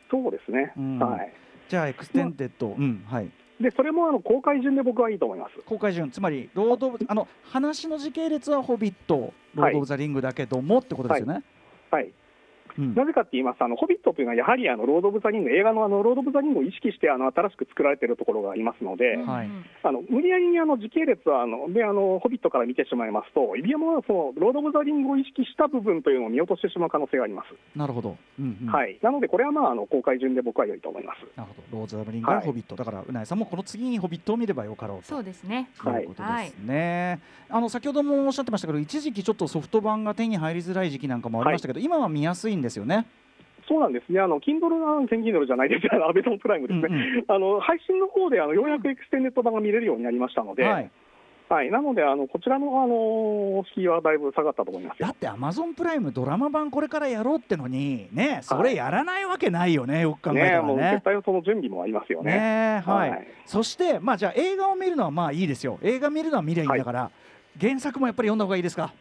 そうですね、うん。はい、じゃあエクステンデッド、うんはい、でそれもあの公開順で僕はいいと思います。公開順。つまりロードあの話の時系列はホビットロード・オブ・ザ・リングだけどもってことですよね。はいうん。なぜかって言いますと、あのホビットというのは、やはりあのロード・オブ・ザ・リング、映画のあのロード・オブ・ザ・リングを意識してあの新しく作られているところがありますので、はい。あの無理やりにあの時系列はあのであのホビットから見てしまいますと、指山はそのロード・オブ・ザ・リングを意識した部分というのを見落としてしまう可能性があります。なるほど、うんうん。はい、なので、これはまああの公開順で僕は良いと思います。なるほど。ロード・オブ・ザ・リングからホビット、だからうなえさんもこの次にホビットを見ればよかろうと。そうですね。ということですね、あの先ほどもおっしゃってましたけど一時期ちょっとソフト版が手に入りづらい時期なんかもありましたけど、今は見やすいんですよね。そうなんですね、あの Kindle が、Kindle じゃないです、あのアマゾンプライムですね、うんうん。あの配信の方であのようやくエクステンデッド版が見れるようになりましたので、ははい。い、なのであの、こちらのあの敷居はだいぶ下がったと思いますよ。だ。ってアマゾンプライムドラマ版これからやろうってのにねそれやらないわけないよね、よく考えたね。らねもう絶。対その準備もありますよね。ねはい、はい。そしてまあじゃあ映画を見るのはまあいいですよ。映画見るのは見りゃいいんだから、原作もやっぱり読んだ方がいいですか？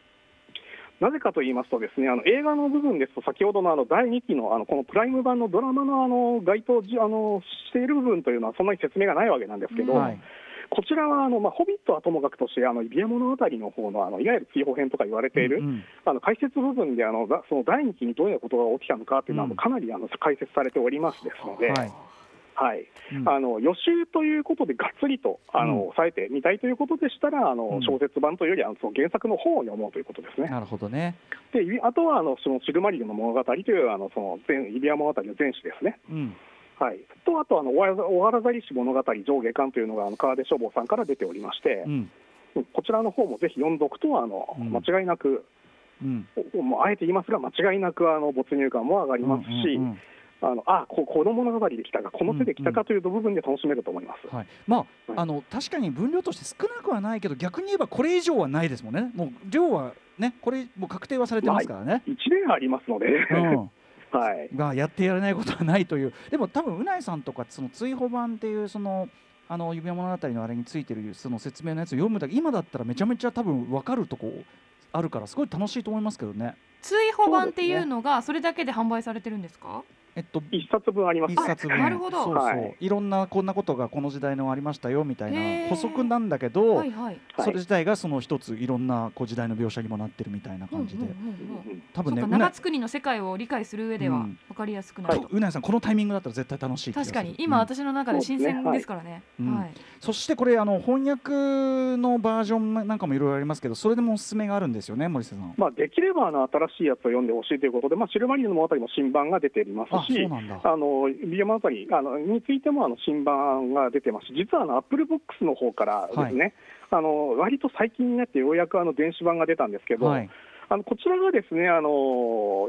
なぜかと言いますと、ですねあの映画の部分ですと、先ほどのあの第2期のあのこのプライム版のドラマのあの該当じあのしている部分というのは、そんなに説明がないわけなんですけど、はい。こちらはあの、まあ、ホビットはともかくとして、あの指輪物語の方のあのいわゆる追放編とか言われている、うんうん。あの解説部分であのだその第2期にどういうことが起きたのかというのは、うん。かなりあの解説されておりますですので。はいはい。うん。あの予習ということでがっつりとあの、うん。抑えてみたいということでしたら、あのうん。小説版というよりはその原作の本を読もうということですね。なるほどね。でいあとはあのそのシルマリルの物語というあのその全指輪物語の全史ですね。うん。はい、とあとあの、おわらざりし物語上下巻というのがあの川出書房さんから出ておりましてう、ん。うんこちらの方もぜひ読んどくとあの、うん。間違いなく、うん。おもうあえて言いますが、間違いなくあの没入感も上がりますし、うんうんうんあのあここの物語で来たか、この手で来たかという部分で楽しめると思います。はい、まあ、はい。あの確かに分量として少なくはないけど逆に言えばこれ以上はないですもんね。もう量はねこれもう確定はされてますからね、1年ありますので、うん。はい、がやってやれないことはないという。でも多分うないさんとかその追放版っていうそのあの指輪物語のあれについてるその説明のやつを読むだけ今だったらめちゃめちゃ多分分かるとこあるからすごい楽しいと思いますけどね。追放版っていうのがそれだけで販売されてるんですか？えっと一冊分あります一冊分。なるほど。そうそう、はい。い、ろんなこんなことがこの時代のありましたよみたいな補足なんだけど、はいはい。はいそれ自体がその一ついろんなこう時代の描写にもなってるみたいな感じで、うんうんうんうん多分ね長津国の世界を理解する上ではうん。分かりやすくなると、うなえさんこのタイミングだったら絶対楽しい確かに。今うん私の中で新鮮ですからね、はい。そしてこれあの翻訳のバージョンなんかもいろいろありますけどそれでもおすすめがあるんですよね森瀬さん。まあ、できればあの新しいやつを読んでほしいということで、まあ、シルマリルの物語も新版が出ていますあし、あの指輪物語あのについてもあの新版が出てます。し、実はあのアップルブックスの方からですね、あの割と最近になってようやくあの電子版が出たんですけど、はい。あのこちらがですね、あの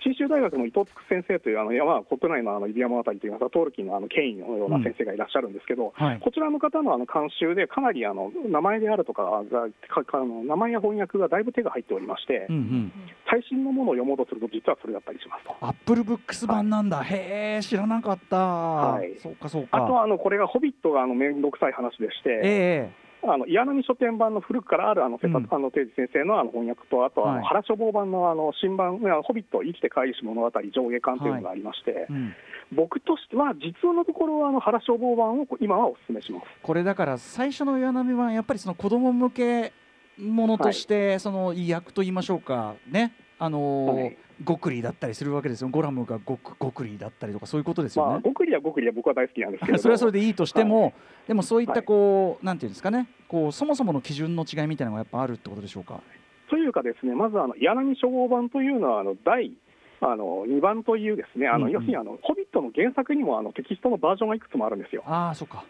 信州大学の伊藤尽先生というあの、いやまあ、国内のあの指輪物語といいますか、トールキンのあの権威のような先生がいらっしゃるんですけど、はい。こちらの方のあの監修で、かなりあの名前であるとかがかかあの、名前や翻訳がだいぶ手が入っておりまして、うんうん。最新のものを読もうとすると、実はそれだったりします。と。アップルブックス版なんだ、へえ知らなかった、い。そうかそうか。あとはあのこれがホビットがあの面倒くさい話でして、えあの岩波書店版の古くからあるあの瀬田、うんあの定治先生のあの翻訳と、あとはあのはい。原書房版のあの新版、あのホビット生きて返し物語上下巻というのがありまして、えうん、僕としては、実のところはあの原書房版を今はお勧めします。これだから最初の岩波はやっぱりその子供向けものとして、その役と言いましょうかねあのーはいゴクリだったりするわけですよゴラムがゴクゴクリだったりとかそういうことですよまあ、ね。ごくりはごくりは僕は大好きなんですけれど それはそれでいいとしても、でもそういったはいこう、なんていうんですかねこうそもそもの基準の違いみたいなのがやっぱあるってことでしょうか？というかですね、まずあの柳書房版というのはあの第あの2番というですね、あのうんうん要するにあのホビットの原作にもあのテキストのバージョンがいくつもあるんですよ。ああそっか。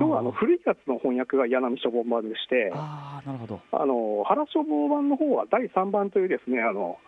はい要はあの古いやつの翻訳が柳書房版でして、ああなるほど。あの原書房版の方は第3番というですね、あの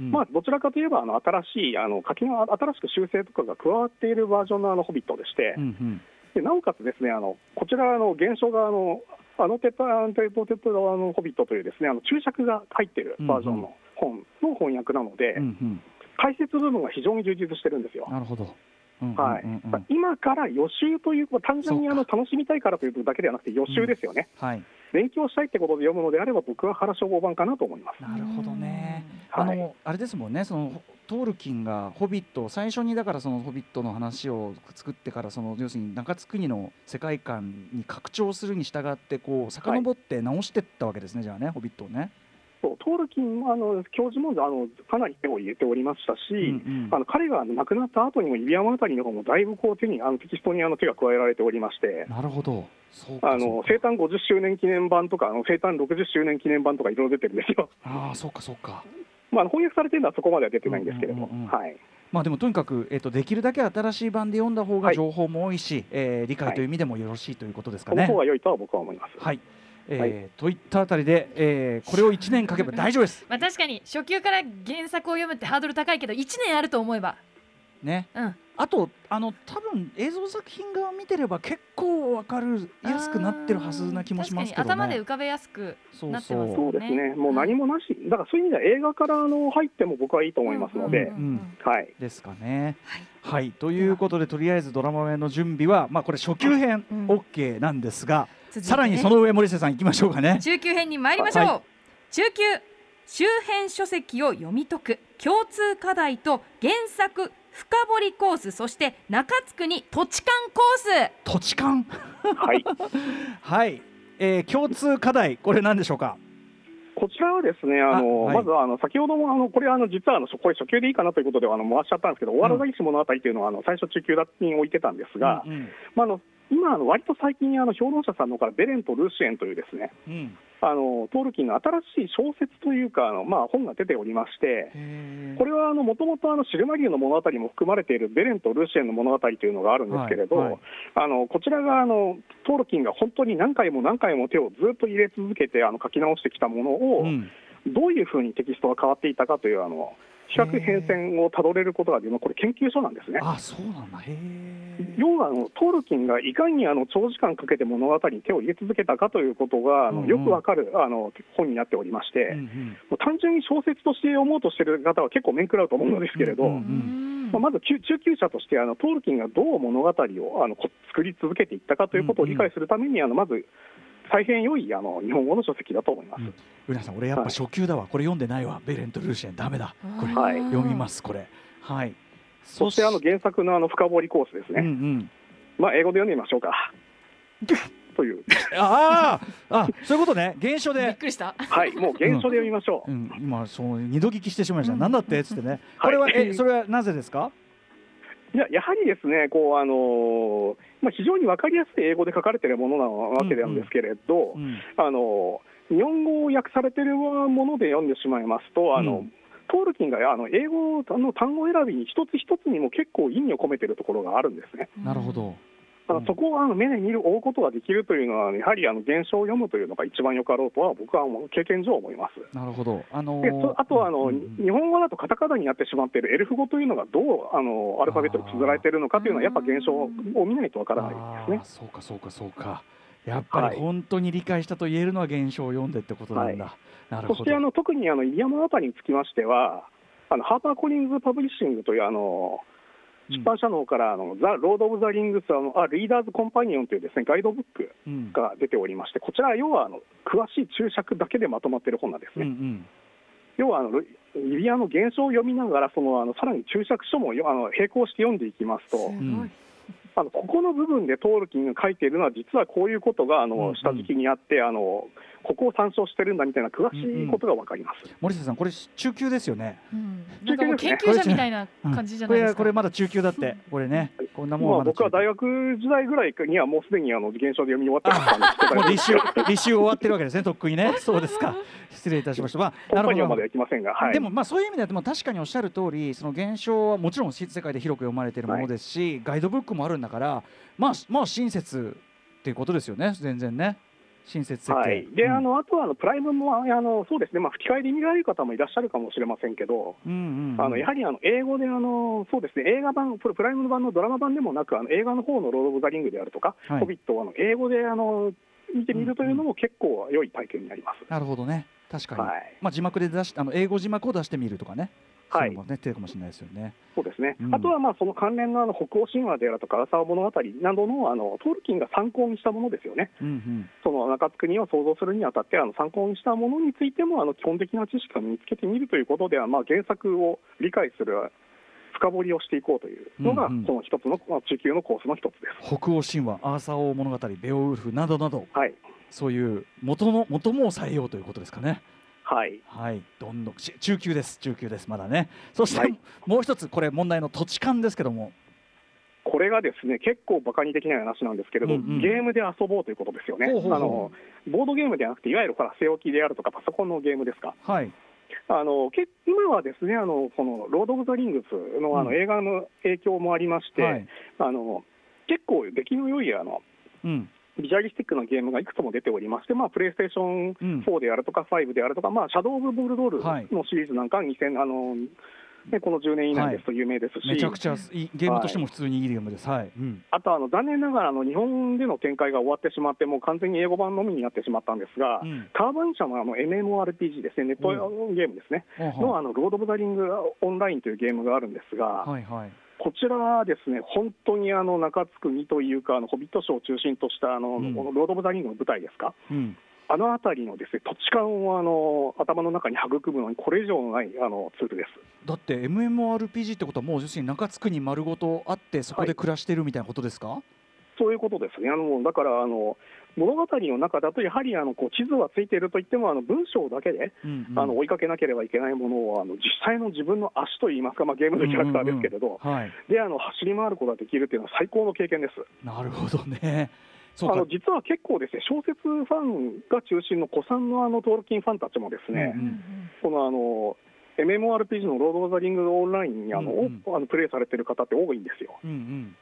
うんまあ、どちらかといえばあの新しいあの書きの新しく修正とかが加わっているバージョンのあのホビットでして、うんうんでなおかつですねあのこちらの原書があのあのテッドアンテッドテッド側のホビットというですねあの注釈が入っているバージョンの本の翻訳なので、うんうん解説部分が非常に充実してるんですよ。なるほど。うんうんはいうんうん今から予習という、まあ単純にあの楽しみたいからというだけではなくて予習ですよね、はい。勉強したいってことで読むのであれば、僕は原書房版かなと思います。なるほどね。うんはいあのあれですもんね、そのトールキンがホビット最初にだからそのホビットの話を作ってからその要するに中津国の世界観に拡張するに従ってこう遡って直していったわけですね、じゃあねホビットをね。そうトールキンあの教授もあのかなり手を入れておりましたし、うんうん。あの彼が亡くなった後にも指輪あたりの方もだいぶこう手にあのテキストにあの手が加えられておりまして。なるほど。あの生誕50周年記念版とか、あの生誕60周年記念版とかいろいろ出てるんですよ。ああそうかそうか。まあ、翻訳されてるのはそこまでは出てないんですけれども、うんうんうん。はい、まあでもとにかく、えっとできるだけ新しい版で読んだ方がはい情報も多いし、えー理解という意味でもよろしいということですかね。この方が良いとは僕は思います。はい、えーはいといったあたりで、えーこれを1年かけば大丈夫です。まあ確かに初級から原作を読むってハードル高いけど1年あると思えば。ね、うん。あとあの多分映像作品側見てれば結構わかるやすくなってるはずな気もしますけどね。確かに頭で浮かべやすくそうなってますそうそうですね、もう何もなし、だからそういう意味では映画からあの入っても僕はいいと思いますので、うんうんうんはい、ですかね。はい。はい、ということでとりあえずドラマ面の準備は、まあ、これ初級編うん。OK なんですが、さらにその上森瀬さん行きましょうかね。中級編に参りましょう、は中級周辺書籍を読み解く共通課題と原作深掘りコースそして中津区に土地勘コース。土地勘？はい、はい、えー共通課題これ何でしょうか？こちらはですね、あのあはい。まずあの先ほどもあのこれあの実はあのこれ初級でいいかなということであの回しちゃったんですけど、おわらが石物語というのはあの最初中級だに置いてたんですが、うん。まああの今割と最近あの評論者さんの方からベレンとルーシエンというですね、うん。あのトールキンの新しい小説というかあのまあ本が出ておりまして。これはもともとシルマリの物語も含まれているベレンとルーシエンの物語というのがあるんですけれど、はいはい。あのこちらがあのトールキンが本当に何回も何回も手をずっと入れ続けてあの書き直してきたものを、うん。どういうふうにテキストが変わっていたかというあの比較変遷をたどれることができるのこれ研究所なんですね。あそうなんだ。要はあのトールキンがいかにあの長時間かけて物語に手を入れ続けたかということがあのよくわかるあの本になっておりまして、うんうんもう単純に小説として読もうとしている方は結構面食らうと思うのですけれど、うんうんうんまあ、まず中中級者としてあのトールキンがどう物語をあのこ作り続けていったかということを理解するために、あのまず大変良いあの日本語の書籍だと思います。うん。うなさん俺やっぱはい初級だわ。これ読んでないわ。ベレンとルーシエンダメだ。これはい読みますこれ。はい。そしてあの原作のあの深掘りコースですうんうね、ん。まあ、英語で読んでみましょうか。という、あああそういうことね。原書びっでくりした。はい、もう原書で読みましょう。うん。今その二度聞きしてしまいました。うん。なんだって？っつってね。これははいえそれはなぜですか？いややはりですね、こうあのーまあ、非常に分かりやすい英語で書かれているものなわけなんですけれど、うん。あの日本語を訳されているもので読んでしまいますと、あのうんトールキンがあの英語の単語選びに一つ一つにも結構意味を込めているところがあるんですね。なるほどだからそこをあの目で見る追うことができるというのは、やはりあの現象を読むというのが一番よかろうとは、僕は経験上思います。なるほど。あのでそあとはあの、うんうん日本語だとカタカナになってしまっているエルフ語というのがどうあのアルファベットで綴られているのかというのは、やっぱ原書を見ないとわからないですね。そうかそうかそうか。やっぱりはい。本当に理解したと言えるのは原書を読んでってことなんだ、なるほど。そしてあの特にあのイリアムあたりにつきましては、あのハーパー・コリンズ・パブリッシングというあのうん出版社の方からあの、 The Lord of the Rings あの A Reader's Companion というです、ね、ガイドブックうん。が出ておりまして、こちらは要はあの詳しい注釈だけでまとまっている本なんですね。うんうん。要はあのイリアの現象を読みながら、そのあのさらに注釈書もよあの並行して読んでいきますと、すあのここの部分でトールキンが書いているのは、実はこういうことがあうんうん。の下敷きにあって、あのここを参照してるんだみたいな詳しいことが分かります。森瀬さんこれ中級ですよね。うん。なんかもう研究者みたいな感じじゃこないですか。れこれまだ中級だってこれねこんなもん僕は大学時代ぐらいにはもうすでにあの現象で読み終わってたんで もう立秋 立秋終わってるわけですねとっくにね。そうですか。失礼いたしました。まあコンパニオンまでなるは行きませんが、はい、でもまあそういう意味ではでも確かにおっしゃる通りその現象はもちろん世界で広く読まれているものですし、ガイドブックもあるんだからまあまあ親切っていうことですよね。全然ね親切設計、はい、で、うん。あのあとはあのプライムもあのそうですね、まあ、吹き替えで見られる方もいらっしゃるかもしれませんけど、うんうんうん。あのやはりあの英語であのそうですね。映画版、ププライム版のドラマ版でもなく、あの映画の方のロード・オブ・ザ・リングであるとか、はい。ホビットをあの英語であの見てみるというのも結構良い体験になります。なるほどね。確かに、はい。まあ字幕で出しあの英語字幕を出してみるとかねはい。もね手かもしれないですよね。そうですね、うん。あとはまあその関連のあの北欧神話であるとか、アーサー物語などのあのトールキンが参考にしたものですよね。うんうん。その中津国を創造するにあたってあの参考にしたものについてもあの基本的な知識を身につけてみるということでは、まあ、原作を理解する深掘りをしていこうというのが、うんうん。その一つの、まあ、中級のコースの一つです。北欧神話アーサー王物語ベオウルフなどなどはい。そういう元の元も抑えようということですかねはい、はい、どんどんし中級です、中級です、まだね。そして、はい。もう一つ、これ問題の土地勘ですけども。これがですね結構バカにできない話なんですけれど、うんうん。ゲームで遊ぼうということですよね。あの、ボードゲームではなくて、いわゆるほら、据え置きであるとか、パソコンのゲームですか、はい、あのけ今はですねあのこのロード・オブ・ザ・リングスのあの、うん。映画の影響もありまして、はい、あの結構出来の良いあのうん、ビジュアリスティックなゲームがいくつも出ておりまして、まあ、プレイステーションうん。4であるとか、5であるとか、まあ、シャドウ・オブ・ボルドールはいのシリーズなんかは2000、あのね、この10年以内ですと有名ですし、めちゃくちゃいいゲームとしても普通にいいゲームです。はい、うん、あとあの残念ながらあの日本での展開が終わってしまって、もう完全に英語版のみになってしまったんですが、うん。ターバン社のあの MMORPG ですね、ネットゲームですね、のあのロード・オブ・ザ・リング・オンラインというゲームがあるんですが、はい、はい、こちらはですね、本当にあの中津国というか、あのホビット賞を中心としたあの、うんこのロード・オブ・ザ・リングの舞台ですか、うん、あの辺りのですね土地勘をあの頭の中に育むのに、これ以上のないあのツールです。だって MMORPG ってことはもう要するに中津区に丸ごとあってそこで暮らしてるみたいなことですか？そういうことですね。あのだからあの物語の中だとやはりあのこう地図はついているといってもあの文章だけで、うんうんあの追いかけなければいけないものをあの実際の自分の足といいますか、まあ、ゲームのキャラクターですけれど、はい、であの走り回ることができるというのは最高の経験です。なるほどね。あの。実は結構ですね小説ファンが中心の古参のあのトールキンファンたちもですね、うんうんこのあの MMORPG のロード・オブ・ザ・リング・オンラインにあの、うんうんおあのプレイされてる方って多いんですよ。うんうん。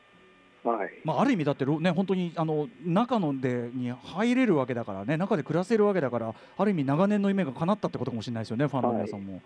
はい。まあある意味だってろね本当にあの中のでに入れるわけだからね中で暮らせるわけだからある意味長年の夢が叶ったってことかもしれないですよねファンの皆さんも。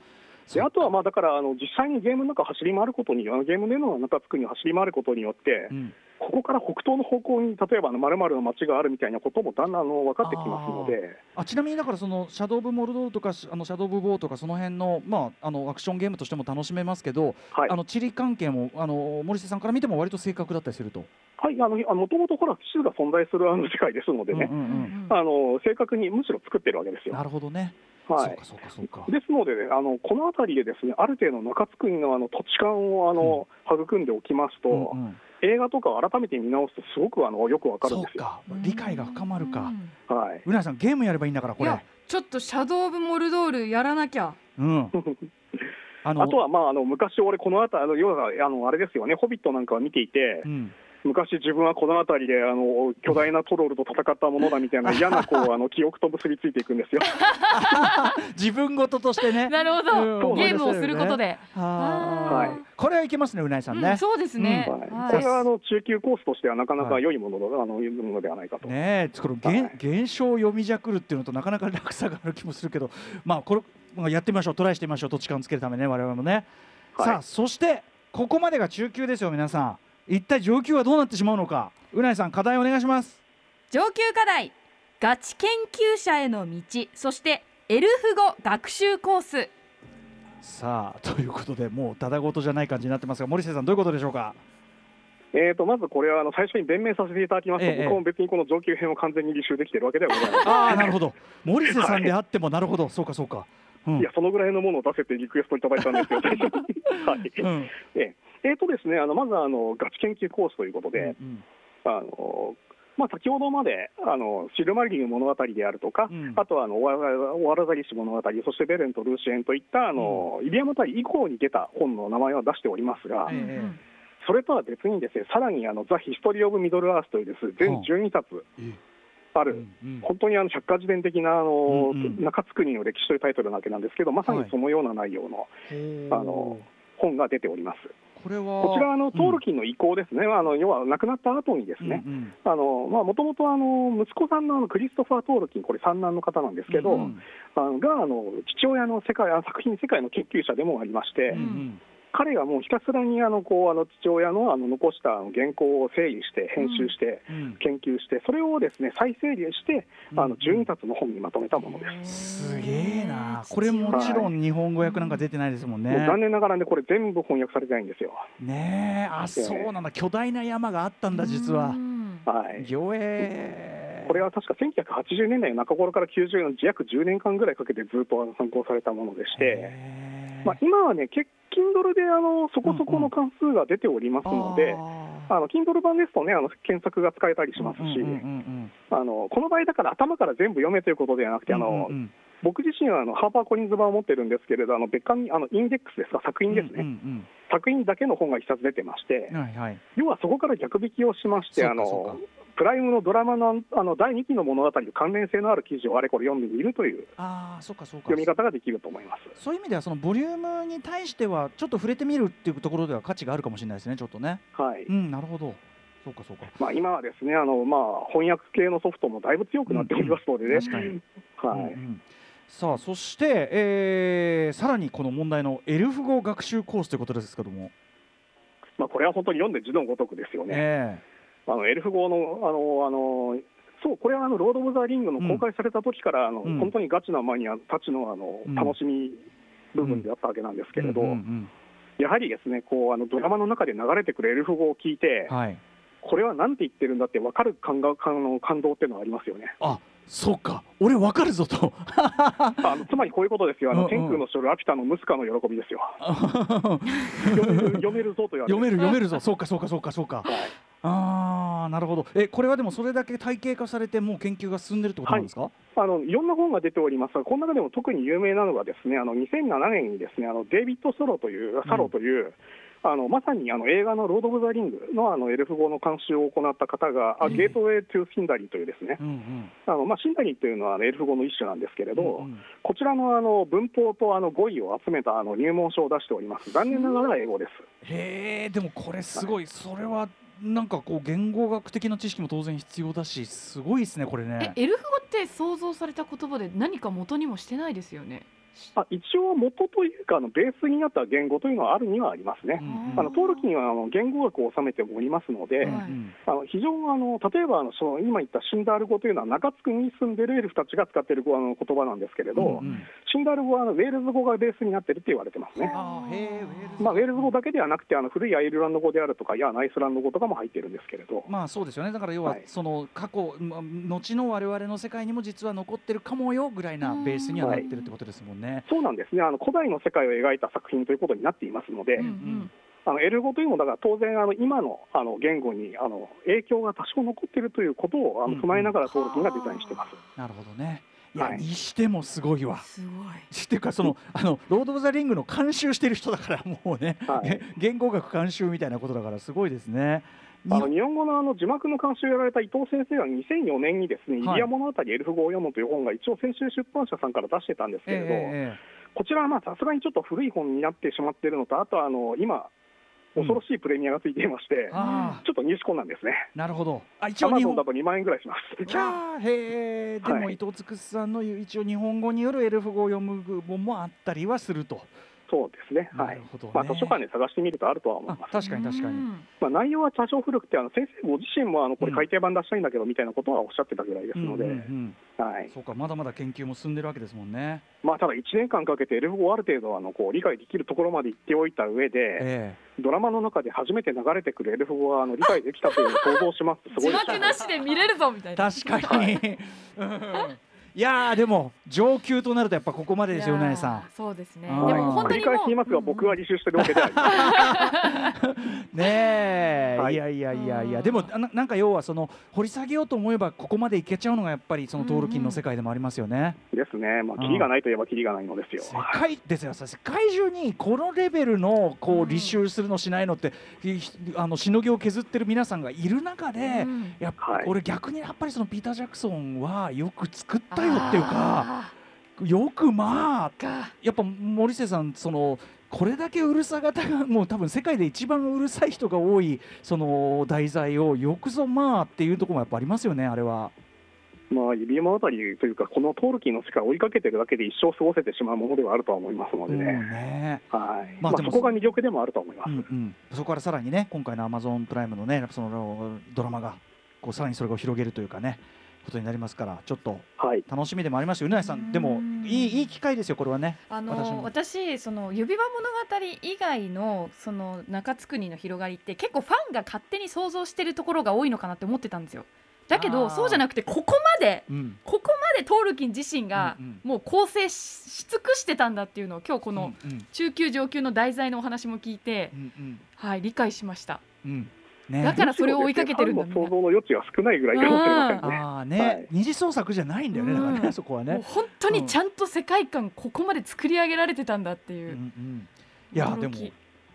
そうであとはまあだからあの実際にゲームの中走り回ることにあのゲームでの中作りに走り回ることによって、うんここから北東の方向に例えばまるの街があるみたいなこともだんだんあの分かってきますので、あちなみにだからそのシャドウ・オブ・モルドールとかしあのシャドウ・オブ・ボーとかその辺のまああのアクションゲームとしても楽しめますけど、はいあの地理関係もあの森瀬さんから見ても割と正確だったりすると？はい、あのもともとほら、地図が存在するあの世界ですのでね、うんうんうんあの正確にむしろ作ってるわけですよ。なるほどね。はいそうかそうかそうか。ですので、ね、あのこの辺りでですねある程度、中津国のあの土地勘をあの、育んでおきますと、うんうん映画とかを改めて見直すと、すごくあのよくわかるんですよ。そうか理解が深まるか。はい、うなぎさんゲームやればいいんだからこれいや。ちょっとシャドウ・オブ・モルドールやらなきゃうん。あのあとは、まあ、あの昔、俺、この辺りあの要はあのあれですよね、ホビットなんかを見ていてう、ん。昔、自分はこの辺りであの巨大なトロールと戦ったものだみたいな嫌なこうあの記憶と結びついていくんですよ。自分事としてね。なるほうん。どゲームをすることで。はい。これはいけますねうなぎさんね。うん。そうですね。はい。はい。これはあの中級コースとしてはなかなはい。か良いものだ、あのいうものではないかと。ねえこのはい。現現象を読みじゃくるっていうのとなかなか落差がある気もするけど、まあこれまあやってみましょう。トライしてみましょう。土地勘つけるためね我々もね。はい。さあそしてここまでが中級ですよ皆さん。一体上級はどうなってしまうのか？うなぎさん課題お願いします。上級課題ガチ研究者への道そしてエルフ語学習コースさあということでもうただごとじゃない感じになってますが森瀬さんどういうことでしょうか？えー、とまずこれはあの最初に弁明させていただきますと、ええ僕も別にこの上級編を完全に履修できているわけではございません。ああなるほど森瀬さんであってもなるほどそうかそうか。うんいや、そのぐらいのものを出せてリクエストいただいたんですよ、最初に。はいうんえええーとですね、あのまずあのガチ研究コースということで、うんあのまあ、先ほどまであのシルマリリン物語であるとか、うんあとはあのオワオワラザリシ物語、そしてベレンとルーシエンといったあの、イリアムタリ以降に出た本の名前は出しておりますが、ええ。それとは別にですねさらにあのザ・ヒストリー・オブ・ミドル・アースというです全12冊えある、うんうん。本当にあの百科事典的なあの、うんうん。中津国の歴史というタイトルなわけなんですけど、まさにそのような内容のあの本が出ております。これはこちらはあのトールキンの意向ですね、あの要は亡くなった後にですね、もともとあの息子さんのあのクリストファー・トールキン、これ三男の方なんですけど、うんうん。あのがあの父親の世界あ作品世界の研究者でもありまして、うんうん彼がもうひたすらにあのこうあの父親のあの残した原稿を整理して編集して、うん。研究してそれをですね再整理してあのうん。12冊の本にまとめたものです。すげえな。これもちろん日本語訳なんか出てないですもんね。残念ながらねこれ全部翻訳されてないんですよ。ねえ。あそうなんだ。巨大な山があったんだ実は。う。んはい。これは確か1980年代の中頃から90年の約10年間ぐらいかけてずっと参考されたものでして、まあ、今はね、け Kindle であのそこそこの関数が出ておりますので、ああの Kindle 版ですとね、あの検索が使えたりしーますし、うんうんうんあのこの場合だから頭から全部読めということではなくて、あのうんうん僕自身はあのハーパーコリンズ版を持ってるんですけれど、あの別館にあのインデックスですか、作品ですね、うん作品だけの本が一冊出てましてうん、はいはい。要はそこから逆引きをしまして、あのプライムのドラマのあの第2期の物語と関連性のある記事をあれこれ読んでみるというああそうかそうか。読み方ができると思います。そういう意味ではそのボリュームに対してはちょっと触れてみるっていうところでは価値があるかもしれないですねちょっとね。はい。うんなるほど。そうかそうか。まあ、今はですねあの、まあ、翻訳系のソフトもだいぶ強くなっておりますのでね。はい。うんうん。さあそして、えーさらにこの問題のエルフ語学習コースということですけども、まあ、これは本当に読んで字のごとくですよね。えあのエルフ語のあのあのそうこれはあのロード・オブ・ザ・リングの公開された時から、あのうん。本当にガチなマニアたちのあの、うん。楽しみ部分であったわけなんですけれど、うんうんやはりですねこうあのドラマの中で流れてくるエルフ語を聞いて、うんはい。これはなんて言ってるんだって分かる感が感の感動っていうのはありますよね。あそうか俺わかるぞと。あのつまりこういうことですよ、あの天空の城ラピュタのムスカの喜びですよ。読める読めるぞと言われて。読める読めるぞ。そうかそうかそうかそうか。はい。ああなるほど。えこれはでもそれだけ体系化されてもう研究が進んでるってことなんですか、あのいろんな本が出ておりますが、この中でも特に有名なのが、ですねあの2007年にですねあのデイビッド・ソロという、サロという、あのまさにあの映画のロード・オブ・ザ・リングのあのエルフ語の監修を行った方が、あええ Gateway to Sindarin というですね、うんうんあのまあ、シンダリンというのはあのエルフ語の一種なんですけれど、うんうんこちらのあの文法とあの語彙を集めたあの入門書を出しております。残念ながら英語です。へえでもこれすごいそれはなんかこう言語学的な知識も当然必要だしすごいですねこれえねエルフ語って想像された言葉で何か元にもしてないですよね。あ一応、元というかあの、ベースになった言語というのはあるにはありますね。うんあの登録にはあの言語学を収めておりますので、うんあの非常にあの例えばあのその今言ったシンダール語というのは中津区に住んでるエルフたちが使っている語あの言葉なんですけれど、うんうん。シンダール語はあのウェールズ語がベースになってるって言われてますね。あーへえウェールズまあ、ウェールズ語だけではなくてあの古いアイルランド語であるとか、いやアイスランド語とかも入ってるんですけれど、まあそうですよね。だから要ははい。その過去、ま後の我々の世界にも実は残ってるかもよぐらいなベースにはなってるってことですもんね。そうなんですねあの古代の世界を描いた作品ということになっていますので、うんうんあのエル語というのもだから当然あの今のあの言語にあの影響が多少残っているということをあうんの踏まえながら登録がデザインしてます。なるほどね。いや、はいにしてもすごいわ。すごい。っていうかそのあのロード・オブ・ザ・リングの監修してる人だからもうね、はいげ言語学監修みたいなことだからすごいですね。あの日本語のあの字幕の監修をやられた伊藤先生が2004年にですね、はいイリア物語エルフ語を読むという本が一応先週出版社さんから出してたんですけれど、えこちらはまあさすがにちょっと古い本になってしまっているのと、あとはあの今、恐ろしいプレミアがついていまして、えあちょっと入手困難ですね。あなるほど。あ一ア応日本マゾンだと2万円ぐらいします。キャーへえでもはい伊藤つくしさんの一応日本語によるエルフ語を読む本もあったりはすると。そうですね。はないね。まあ図書館で探してみるとあるとは思いあます。確かに確かに。うんまあ内容は多少古くて、あの先生ご自身もあのこれうん改訂版出したいんだけどみたいなことはおっしゃってたぐらいですので、うんうんうんはい。そうかまだまだ研究も進んでるわけですもんね。まあただ1年間かけてエルフ語をある程度あのこう理解できるところまで行っておいた上で、えドラマの中で初めて流れてくるエルフ語があの理解できたという想像しますとす字ごいです 幕なしで見れるぞみたえいな。確かに。うんいやーでも上級となるとやっぱここまでですよねさそうですね。ではいも本当繰りにもう返し言いますが、僕が履修してるわけではありません。ん。ねえ、はい。い、やいやいやいや。うん。でもななんか要はその掘り下げようと思えばここまでいけちゃうのがやっぱりそのトールキンの世界でもありますよね。ですね、まあ、キリがないといえばキリがないのですよ。世界ですよ。世界中にこのレベルのこう履修するのしないのって、ひあのしのぎを削ってる皆さんがいる中で、うん。やっぱ、はい。俺逆にやっぱりそのピーター・ジャクソンはよく作ったよっていうかあよくまあやっぱ森瀬さんそのこれだけうるさ型がもう多分世界で一番うるさい人が多いその題材をよくぞまあっていうところもやっぱありますよねあれは。まあ、指物語というか、このトールキンの世界を追いかけてるだけで一生過ごせてしまうものではあるとは思いますのうんでね、ねはい。まあでもまあそこが魅力でもあると思います。うんうん、そこからさらにね今回のアマゾンプライムのねそのドラマがこうさらにそれを広げるというかねことになりますからちょっとはい、楽しみでもありますしうなやさうんん。でもいいいい機会ですよこれはね。あの私その指輪物語以外のその中津国の広がりって結構ファンが勝手に想像してるところが多いのかなって思ってたんですよ。だけどそうじゃなくてここまでうん、ここまでトールキン自身がもう構成しし尽くしてたんだっていうのを今日この中級上級の題材のお話も聞いて、うんうん。はい理解しました。うんね。だからそれを追いかけてるんだ想像の余地が少な。いぐらいかもしれませんね。ああね、はい。二次創作じゃないんだよね、だからねうん。そこはね。本当にちゃんと世界観ここまで作り上げられてたんだっていう。う、んうん。いやでも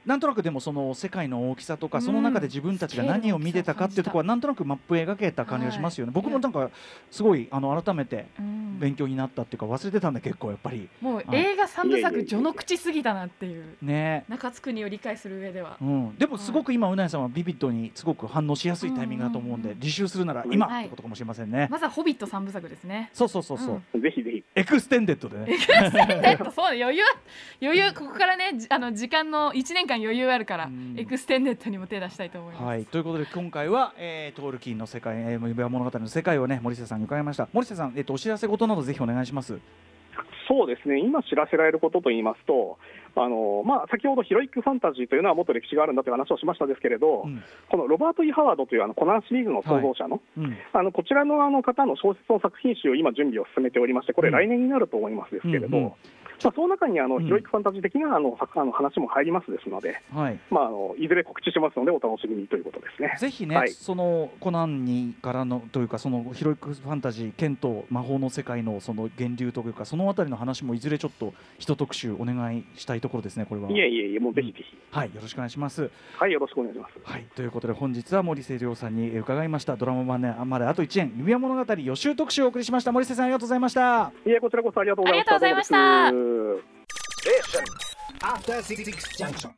なんとなくでもその世界の大きさとかうん。その中で自分たちが何を見てたかっていうところはなんとなくマップ描けた感じがしますよね。僕もなんかすごいあの改めてうん。勉強になったっていうか忘れてたんだ結構やっぱり。もう映画三部作序の口すぎたなっていうね。中津国を理解する上では。うん、でもすごく今うなやさんはビビッドにすごく反応しやすいタイミングだと思うんで履修するなら今はい。ってことかもしれませんね。まずはホビット三部作ですね。そうそうそうそう。ぜひぜひ。エクステンデッドでね。えっとそう余裕余裕ここからねじあの時間の1年間余裕あるからうん。エクステンデッドにも手出したいと思います、はい、ということで今回は、えー、トールキンの世界、えー、指輪物語の世界をね森瀬さんに伺いました。森瀬さん、えっとお知らせ事などぜひお願いします。そうですね、今知らせられることといいますと、あのまあ、先ほどヒロイックファンタジーというのはもっと歴史があるんだという話をしましたですけれど、うん。このロバート・イ・ハワードというあのコナンシリーズの創造者の、うん。あのこちらのあの方の小説の作品集を今、準備を進めておりまして、これ、うん。来年になると思いますですけれど、うんうんまあ、その中にあのうん。ヒロイックファンタジー的なあの作あの話も入りますですので、はい。まあ、あのいずれ告知しますので、お楽しみにということですね。ぜひね、はい。そのコナンにからのというかそのヒロイックファンタジー剣と魔法の世界のその源流というかそのあたりの話もいずれちょっと一特集お願いしたいところですねこれは。いえいえいえ、もうぜひぜひ、はいよろしくお願いします。はい、よろしくお願いします。はいということで本日は森瀬亮さんに伺いました。ドラマ版ねまであと1年指輪物語予習特集をお送りしました。森瀬さんありがとうございました。いえ、こちらこそありがとうございました。Listen. After six, six junction.